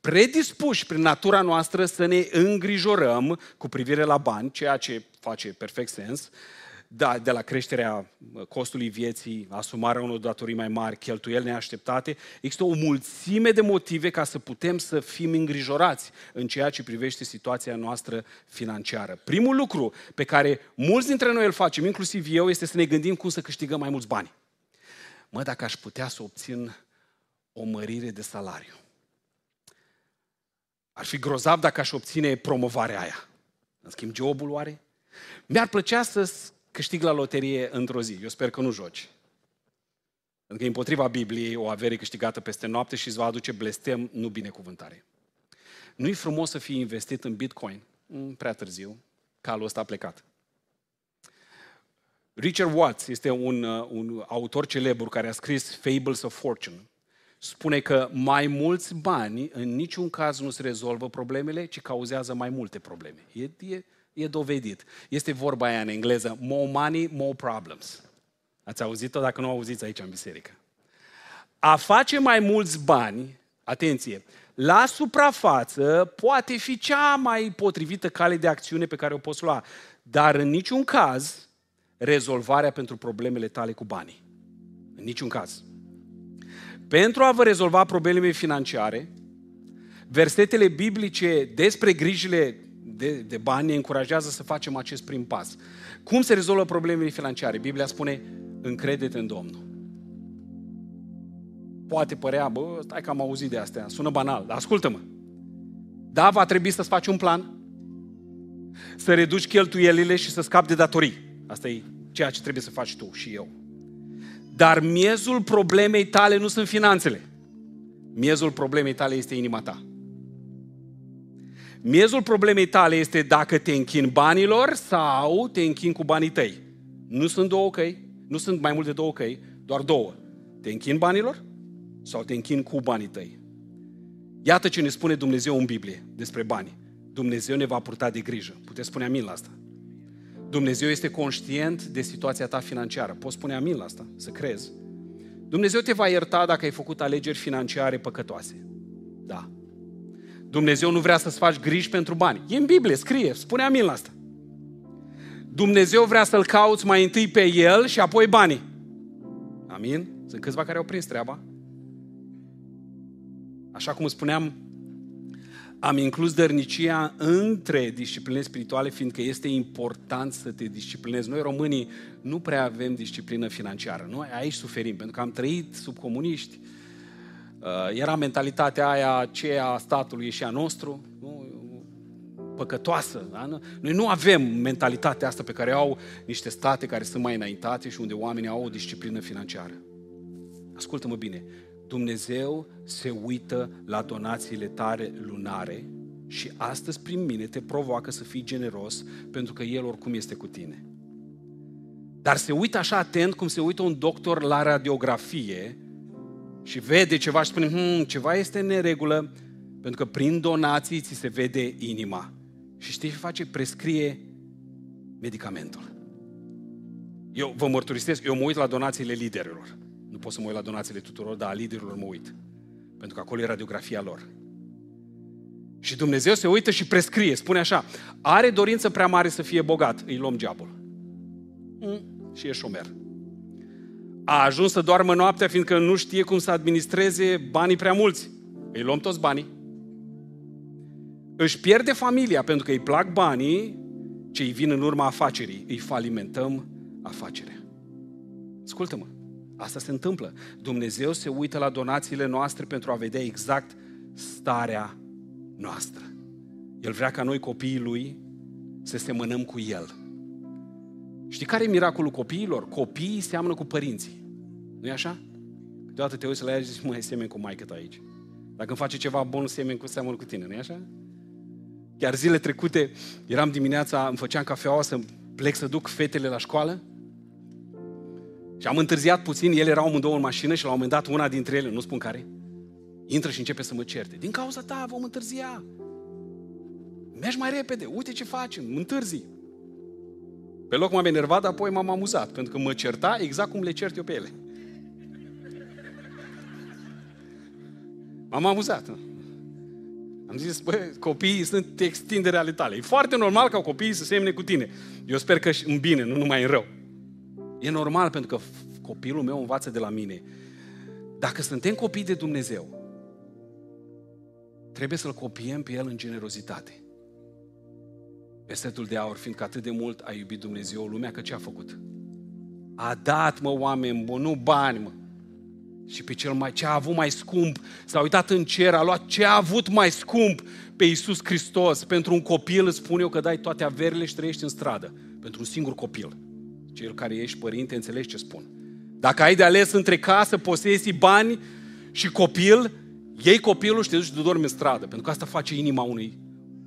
predispuși prin natura noastră să ne îngrijorăm cu privire la bani, ceea ce face perfect sens, da, de la creșterea costului vieții, asumarea unor datorii mai mari, cheltuieli neașteptate, există o mulțime de motive ca să putem să fim îngrijorați în ceea ce privește situația noastră financiară. Primul lucru pe care mulți dintre noi îl facem, inclusiv eu, este să ne gândim cum să câștigăm mai mulți bani. Mă, dacă aș putea să obțin o mărire de salariu. Ar fi grozav dacă aș obține promovarea aia. În schimb, jobul oare? Mi-ar plăcea să câștig la loterie într-o zi. Eu sper că nu joci. Pentru că e împotriva Bibliei o avere câștigată peste noapte și îți va aduce blestem, nu binecuvântare. Nu-i frumos să fii investit în Bitcoin? Mm, prea târziu. Calul ăsta a plecat. Richard Watts este un, uh, un autor celebru care a scris Fables of Fortune. Spune că mai mulți bani în niciun caz nu se rezolvă problemele, ci cauzează mai multe probleme. E, e, E dovedit. Este vorba aia în engleză, more money, more problems. Ați auzit-o dacă nu auziți aici în biserică. A face mai mulți bani, atenție, la suprafață poate fi cea mai potrivită cale de acțiune pe care o poți lua, dar în niciun caz rezolvarea pentru problemele tale cu banii. În niciun caz. Pentru a vă rezolva problemele financiare, versetele biblice despre grijile de, de bani ne încurajează să facem acest prim pas. Cum se rezolvă problemele financiare? Biblia spune, încrede-te în Domnul. Poate părea, bă, stai că am auzit de astea, sună banal, dar ascultă-mă. Da, va trebui să-ți faci un plan, să reduci cheltuielile și să scapi de datorii. Asta e ceea ce trebuie să faci tu și eu. Dar miezul problemei tale nu sunt finanțele. Miezul problemei tale este inima ta. Miezul problemei tale este dacă te închin banilor sau te închin cu banii tăi. Nu sunt două căi, nu sunt mai mult de două căi, doar două. Te închin banilor sau te închin cu banii tăi. Iată ce ne spune Dumnezeu în Biblie despre bani. Dumnezeu ne va purta de grijă. Puteți spune amin la asta. Dumnezeu este conștient de situația ta financiară. Poți spune amin la asta, să crezi. Dumnezeu te va ierta dacă ai făcut alegeri financiare păcătoase. Da. Dumnezeu nu vrea să-ți faci griji pentru bani. E în Biblie, scrie, spune amin la asta. Dumnezeu vrea să-L cauți mai întâi pe El și apoi banii. Amin? Sunt câțiva care au prins treaba. Așa cum spuneam, am inclus dărnicia între discipline spirituale, fiindcă este important să te disciplinezi. Noi românii nu prea avem disciplină financiară. Noi aici suferim, pentru că am trăit sub comuniști, uh, era mentalitatea aia aceea statului și a nostru, nu? păcătoasă. Da? Noi nu avem mentalitatea asta pe care au niște state care sunt mai înaintate și unde oamenii au o disciplină financiară. Ascultă-mă bine, Dumnezeu se uită la donațiile tare lunare și astăzi prin mine te provoacă să fii generos pentru că El oricum este cu tine. Dar se uită așa atent cum se uită un doctor la radiografie și vede ceva și spune, hm, ceva este în neregulă, pentru că prin donații ți se vede inima. Și știi ce face? Prescrie medicamentul. Eu vă mărturisesc, eu mă uit la donațiile liderilor. Nu pot să mă uit la donațiile tuturor, dar a liderilor mă uit. Pentru că acolo e radiografia lor. Și Dumnezeu se uită și prescrie, spune așa, are dorință prea mare să fie bogat, îi luăm geabul. Mm, și e șomer. A ajuns să doarmă noaptea fiindcă nu știe cum să administreze banii prea mulți. Îi luăm toți banii. Își pierde familia pentru că îi plac banii ce îi vin în urma afacerii. Îi falimentăm afacerea. Ascultă-mă. Asta se întâmplă. Dumnezeu se uită la donațiile noastre pentru a vedea exact starea noastră. El vrea ca noi copiii lui să semănăm cu el. Știi care e miracolul copiilor? Copiii seamănă cu părinții. nu e așa? Câteodată te uiți la ea și zici, mă, semeni cu maică aici. Dacă îmi face ceva bun, semeni cu seamănă cu tine, nu e așa? Chiar zile trecute, eram dimineața, îmi făceam cafeaua să plec să duc fetele la școală și am întârziat puțin, ele erau amândouă în mașină și la un moment dat una dintre ele, nu spun care, intră și începe să mă certe. Din cauza ta vom întârzia. Mergi mai repede, uite ce facem, întârzi. Pe loc m-am enervat, apoi m-am amuzat, pentru că mă certa exact cum le cert eu pe ele. M-am amuzat. Am zis, bă, copiii sunt extindere ale tale. E foarte normal ca copiii să semne cu tine. Eu sper că în bine, nu numai în rău. E normal pentru că copilul meu învață de la mine. Dacă suntem copii de Dumnezeu, trebuie să-L copiem pe El în generozitate. Versetul de aur, fiindcă atât de mult a iubit Dumnezeu lumea, că ce a făcut? A dat, mă, oameni buni, nu bani, mă. Și pe cel mai, ce a avut mai scump, s-a uitat în cer, a luat ce a avut mai scump pe Iisus Hristos. Pentru un copil îți spun eu că dai toate averile și trăiești în stradă. Pentru un singur copil. Cel care ești părinte, înțelegi ce spun. Dacă ai de ales între casă, posesii, bani și copil, iei copilul și te duci și dormi în stradă. Pentru că asta face inima unui,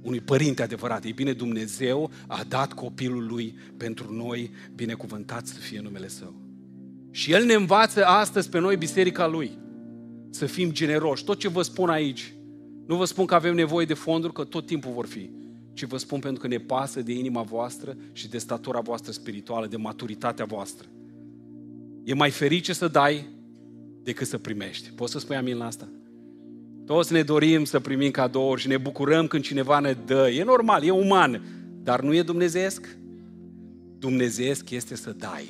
unui părinte adevărat. Ei bine, Dumnezeu a dat copilul lui pentru noi, binecuvântat să fie numele Său. Și El ne învață astăzi pe noi, biserica Lui, să fim generoși. Tot ce vă spun aici, nu vă spun că avem nevoie de fonduri, că tot timpul vor fi ci vă spun pentru că ne pasă de inima voastră și de statura voastră spirituală, de maturitatea voastră. E mai ferice să dai decât să primești. Poți să spui amin la asta? Toți ne dorim să primim cadouri și ne bucurăm când cineva ne dă. E normal, e uman, dar nu e dumnezeesc? dumnezeiesc este să dai.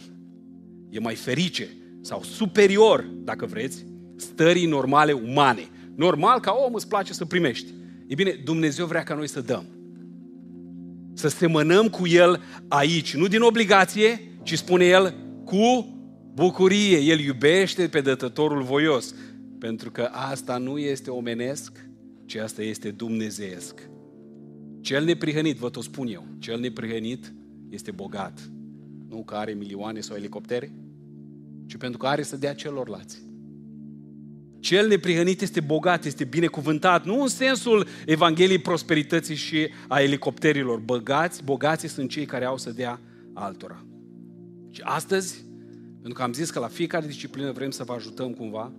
E mai ferice sau superior, dacă vreți, stării normale umane. Normal, ca om îți place să primești. E bine, Dumnezeu vrea ca noi să dăm. Să semănăm cu El aici, nu din obligație, ci spune El cu bucurie. El iubește pe dătătorul voios. Pentru că asta nu este omenesc, ci asta este dumnezeiesc. Cel neprihănit, vă tot spun eu, cel neprihănit este bogat. Nu că are milioane sau elicoptere, ci pentru că are să dea celorlalți. Cel neprihănit este bogat, este binecuvântat, nu în sensul Evangheliei prosperității și a elicopterilor. Băgați, bogații sunt cei care au să dea altora. Și astăzi, pentru că am zis că la fiecare disciplină vrem să vă ajutăm cumva,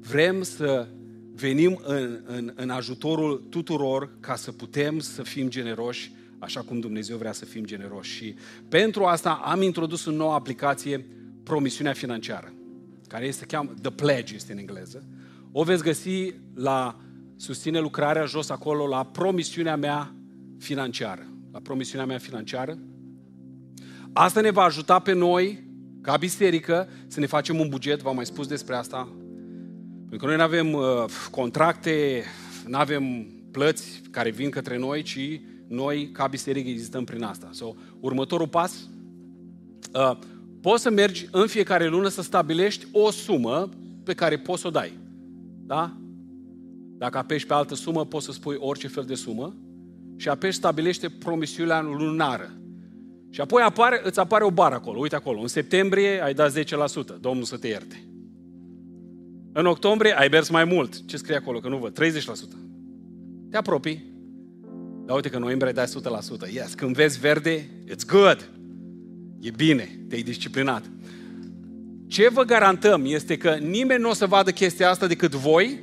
vrem să venim în, în, în ajutorul tuturor ca să putem să fim generoși așa cum Dumnezeu vrea să fim generoși. Și pentru asta am introdus o nouă aplicație, promisiunea financiară, care este cheamă The Pledge, este în engleză. O veți găsi la susține lucrarea jos acolo la promisiunea mea financiară. La promisiunea mea financiară. Asta ne va ajuta pe noi, ca biserică, să ne facem un buget, v-am mai spus despre asta. Pentru că noi nu avem uh, contracte, nu avem plăți care vin către noi, ci noi, ca biserică, existăm prin asta. So, următorul pas, uh, poți să mergi în fiecare lună să stabilești o sumă pe care poți să o dai. Da? Dacă apeși pe altă sumă, poți să spui orice fel de sumă și apeși stabilește promisiunea lunară. Și apoi apare, îți apare o bară acolo. Uite acolo. În septembrie ai dat 10%. Domnul să te ierte. În octombrie ai mers mai mult. Ce scrie acolo? Că nu văd. 30%. Te apropii. Dar uite că în noiembrie dai 100%. Yes, când vezi verde, it's good. E bine, te-ai disciplinat. Ce vă garantăm este că nimeni nu o să vadă chestia asta decât voi,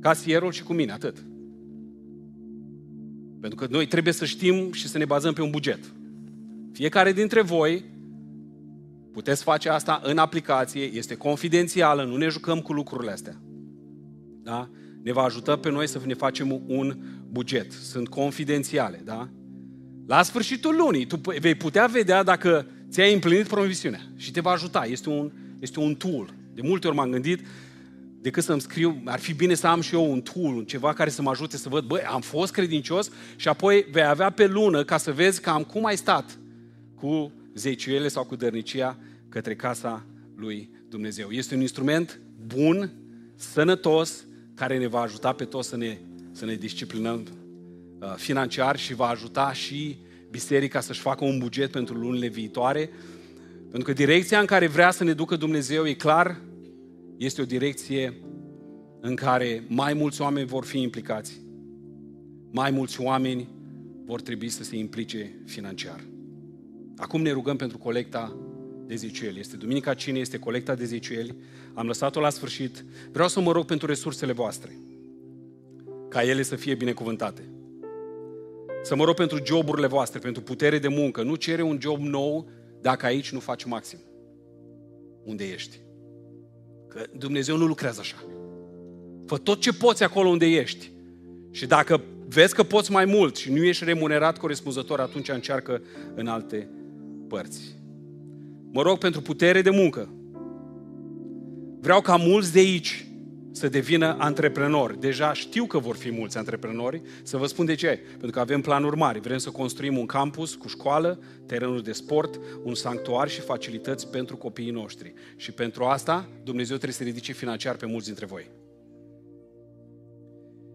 casierul și cu mine, atât. Pentru că noi trebuie să știm și să ne bazăm pe un buget. Fiecare dintre voi puteți face asta în aplicație, este confidențială, nu ne jucăm cu lucrurile astea. Da? Ne va ajuta pe noi să ne facem un buget. Sunt confidențiale, da? La sfârșitul lunii, tu vei putea vedea dacă ți-ai împlinit promisiunea și te va ajuta. Este un, este un tool. De multe ori m-am gândit, decât să-mi scriu, ar fi bine să am și eu un tool, ceva care să mă ajute să văd, băi, am fost credincios și apoi vei avea pe lună ca să vezi cam cum ai stat cu zeciuiele sau cu dărnicia către casa lui Dumnezeu. Este un instrument bun, sănătos, care ne va ajuta pe toți să ne, să ne disciplinăm uh, financiar și va ajuta și biserica să-și facă un buget pentru lunile viitoare. Pentru că direcția în care vrea să ne ducă Dumnezeu e clar, este o direcție în care mai mulți oameni vor fi implicați. Mai mulți oameni vor trebui să se implice financiar. Acum ne rugăm pentru colecta de zeciuieli. Este Duminica Cine, este colecta de zeciuieli. Am lăsat-o la sfârșit. Vreau să mă rog pentru resursele voastre, ca ele să fie binecuvântate. Să mă rog pentru joburile voastre, pentru putere de muncă. Nu cere un job nou dacă aici nu faci maxim. Unde ești? Că Dumnezeu nu lucrează așa. Fă tot ce poți acolo unde ești. Și dacă vezi că poți mai mult și nu ești remunerat corespunzător, atunci încearcă în alte părți. Mă rog pentru putere de muncă. Vreau ca mulți de aici să devină antreprenori. Deja știu că vor fi mulți antreprenori. Să vă spun de ce. Pentru că avem planuri mari. Vrem să construim un campus cu școală, terenuri de sport, un sanctuar și facilități pentru copiii noștri. Și pentru asta Dumnezeu trebuie să ridice financiar pe mulți dintre voi.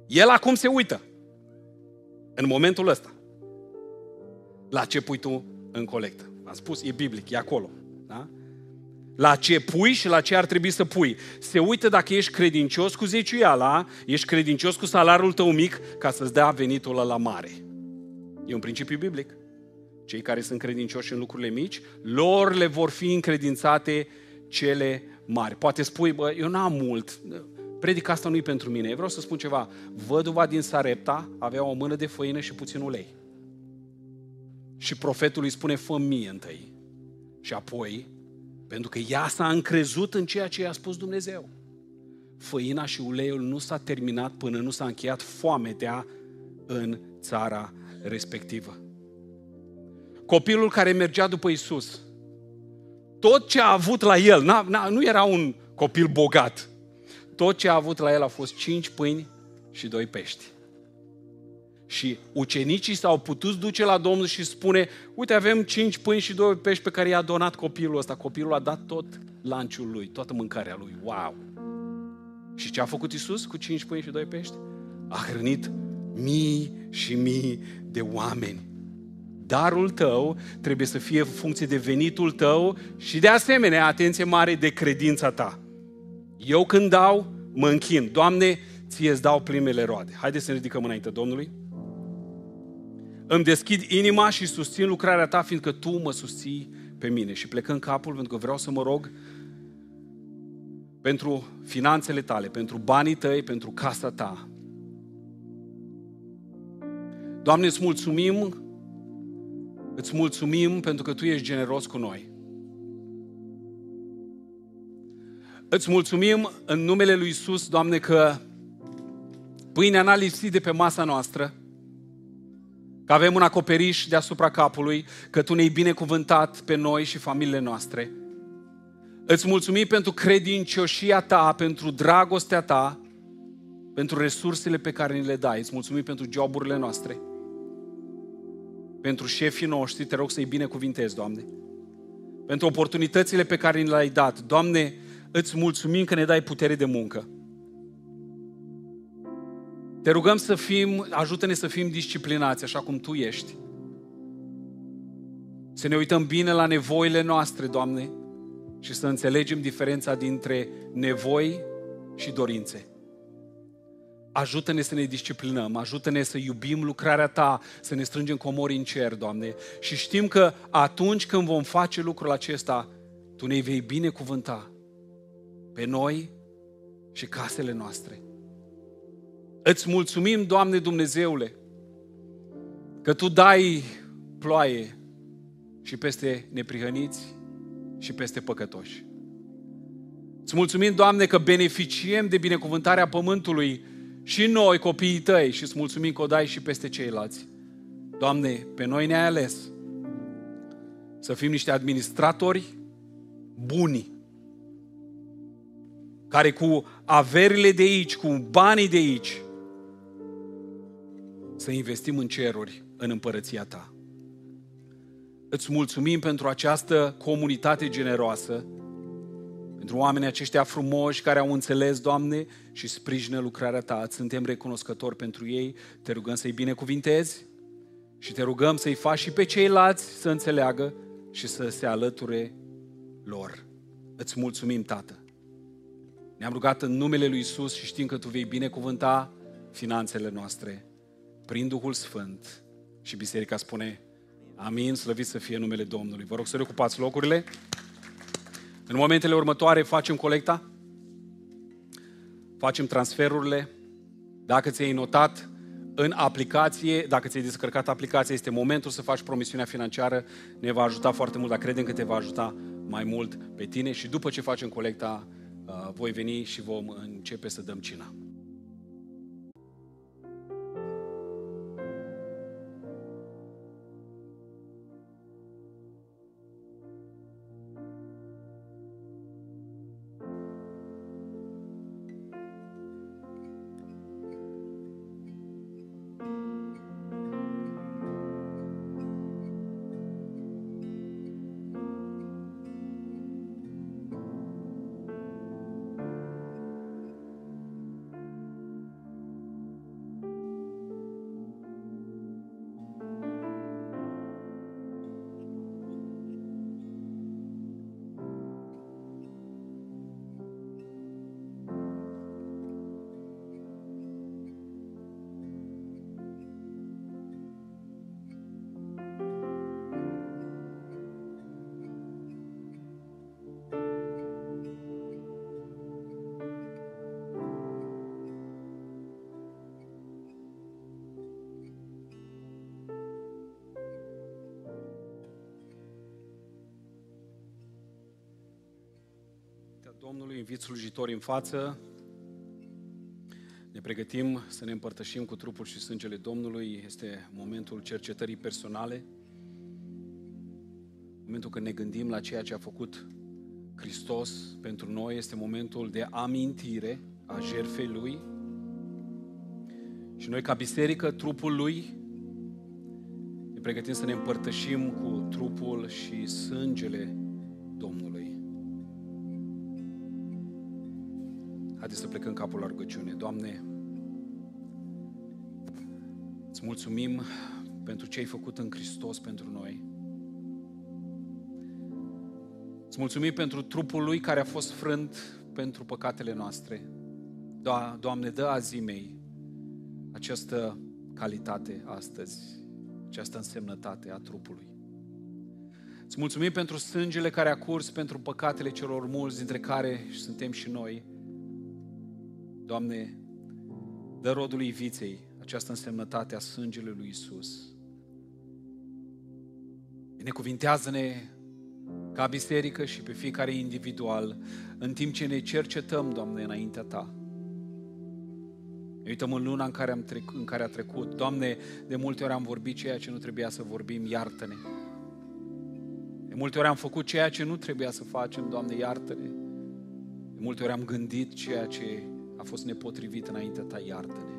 El acum se uită. În momentul ăsta. La ce pui tu în colectă. Am spus, e biblic, e acolo. Da? La ce pui și la ce ar trebui să pui. Se uită dacă ești credincios cu zeciuiala, ești credincios cu salariul tău mic ca să-ți dea venitul la mare. E un principiu biblic. Cei care sunt credincioși în lucrurile mici, lor le vor fi încredințate cele mari. Poate spui, bă, eu n-am mult, predica asta nu e pentru mine. Eu vreau să spun ceva. Văduva din Sarepta avea o mână de făină și puțin ulei. Și profetul îi spune, fă mie întâi. Și apoi, pentru că ea s-a încrezut în ceea ce i-a spus Dumnezeu. Făina și uleiul nu s-a terminat până nu s-a încheiat foametea în țara respectivă. copilul care mergea după Isus, tot ce a avut la el, n-a, n-a, nu era un copil bogat, tot ce a avut la el a fost cinci pâini și doi pești. Și ucenicii s-au putut duce la Domnul și spune, uite, avem cinci pâini și doi pești pe care i-a donat copilul ăsta. Copilul a dat tot lanciul lui, toată mâncarea lui. Wow! Și ce a făcut Isus cu cinci pâini și doi pești? A hrănit mii și mii de oameni. Darul tău trebuie să fie funcție de venitul tău și de asemenea, atenție mare, de credința ta. Eu când dau, mă închin. Doamne, ție îți dau primele roade. Haideți să ne ridicăm înainte Domnului. Îmi deschid inima și susțin lucrarea ta, fiindcă tu mă susții pe mine. Și plecând capul, pentru că vreau să mă rog pentru finanțele tale, pentru banii tăi, pentru casa ta. Doamne, îți mulțumim, îți mulțumim pentru că Tu ești generos cu noi. Îți mulțumim în numele Lui Isus, Doamne, că pâinea n-a lipsit de pe masa noastră, că avem un acoperiș deasupra capului, că Tu ne-ai binecuvântat pe noi și familiile noastre. Îți mulțumim pentru credincioșia Ta, pentru dragostea Ta, pentru resursele pe care ni le dai. Îți mulțumim pentru joburile noastre, pentru șefii noștri, te rog să-i binecuvintezi, Doamne. Pentru oportunitățile pe care ni le-ai dat. Doamne, îți mulțumim că ne dai putere de muncă. Te rugăm să fim, ajută-ne să fim disciplinați așa cum Tu ești. Să ne uităm bine la nevoile noastre, Doamne, și să înțelegem diferența dintre nevoi și dorințe. Ajută-ne să ne disciplinăm, ajută-ne să iubim lucrarea Ta, să ne strângem comori în cer, Doamne. Și știm că atunci când vom face lucrul acesta, Tu ne vei binecuvânta pe noi și casele noastre. Îți mulțumim, Doamne Dumnezeule, că Tu dai ploaie și peste neprihăniți și peste păcătoși. Îți mulțumim, Doamne, că beneficiem de binecuvântarea pământului și noi, copiii tăi, și îți mulțumim că o dai și peste ceilalți. Doamne, pe noi ne-ai ales să fim niște administratori buni, care cu averile de aici, cu banii de aici, să investim în ceruri, în împărăția Ta. Îți mulțumim pentru această comunitate generoasă, pentru oamenii aceștia frumoși care au înțeles, Doamne, și sprijină lucrarea Ta. Îți suntem recunoscători pentru ei. Te rugăm să-i binecuvintezi și te rugăm să-i faci și pe ceilalți să înțeleagă și să se alăture lor. Îți mulțumim, Tată. Ne-am rugat în numele Lui Isus și știm că Tu vei binecuvânta finanțele noastre prin Duhul Sfânt. Și biserica spune, amin, slăvit să fie numele Domnului. Vă rog să reocupați locurile. În momentele următoare facem colecta, facem transferurile. Dacă ți-ai notat în aplicație, dacă ți-ai descărcat aplicația, este momentul să faci promisiunea financiară. Ne va ajuta foarte mult, dar credem că te va ajuta mai mult pe tine și după ce facem colecta, uh, voi veni și vom începe să dăm cina. Domnului, invit slujitorii în față. Ne pregătim să ne împărtășim cu trupul și sângele Domnului. Este momentul cercetării personale. momentul când ne gândim la ceea ce a făcut Hristos pentru noi, este momentul de amintire a jertfei Lui. Și noi, ca biserică, trupul Lui, ne pregătim să ne împărtășim cu trupul și sângele Haideți să plecăm capul la rugăciune. Doamne, îți mulțumim pentru ce ai făcut în Hristos pentru noi. Îți mulțumim pentru trupul Lui care a fost frânt pentru păcatele noastre. Do- Doamne, dă azi mei această calitate astăzi, această însemnătate a trupului. Îți mulțumim pentru sângele care a curs pentru păcatele celor mulți, dintre care suntem și noi. Doamne, dă rodului viței această însemnătate a sângelui lui Isus. Binecuvintează-ne ca biserică și pe fiecare individual, în timp ce ne cercetăm, Doamne, înaintea Ta. Ne uităm în luna în care, am trec, în care a trecut. Doamne, de multe ori am vorbit ceea ce nu trebuia să vorbim, iartă-ne. De multe ori am făcut ceea ce nu trebuia să facem, Doamne, iartă-ne. De multe ori am gândit ceea ce a fost nepotrivit înaintea Ta, iartă-ne.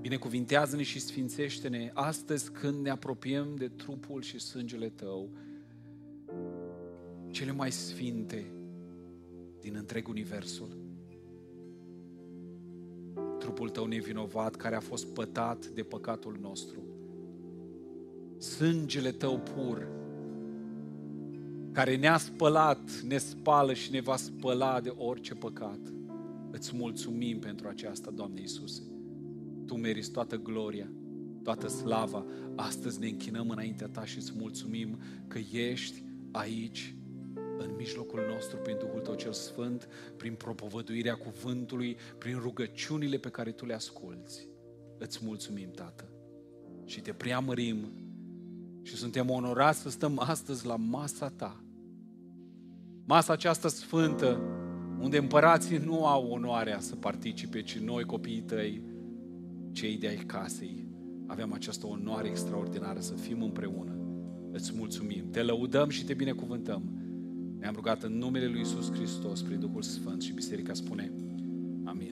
Binecuvintează-ne și sfințește-ne astăzi când ne apropiem de trupul și sângele Tău, cele mai sfinte din întreg universul. Trupul Tău nevinovat care a fost pătat de păcatul nostru. Sângele Tău pur care ne-a spălat, ne spală și ne va spăla de orice păcat. Îți mulțumim pentru aceasta, Doamne Iisuse. Tu meriți toată gloria, toată slava. Astăzi ne închinăm înaintea Ta și îți mulțumim că ești aici, în mijlocul nostru, prin Duhul Tău cel Sfânt, prin propovăduirea cuvântului, prin rugăciunile pe care Tu le asculți. Îți mulțumim, Tată, și te preamărim și suntem onorați să stăm astăzi la masa Ta. Masa aceasta sfântă, unde împărații nu au onoarea să participe, ci noi, copiii Tăi, cei de ai casei, avem această onoare extraordinară să fim împreună. Îți mulțumim, te lăudăm și te binecuvântăm. Ne-am rugat în numele Lui Isus Hristos, prin Duhul Sfânt și Biserica spune Amin.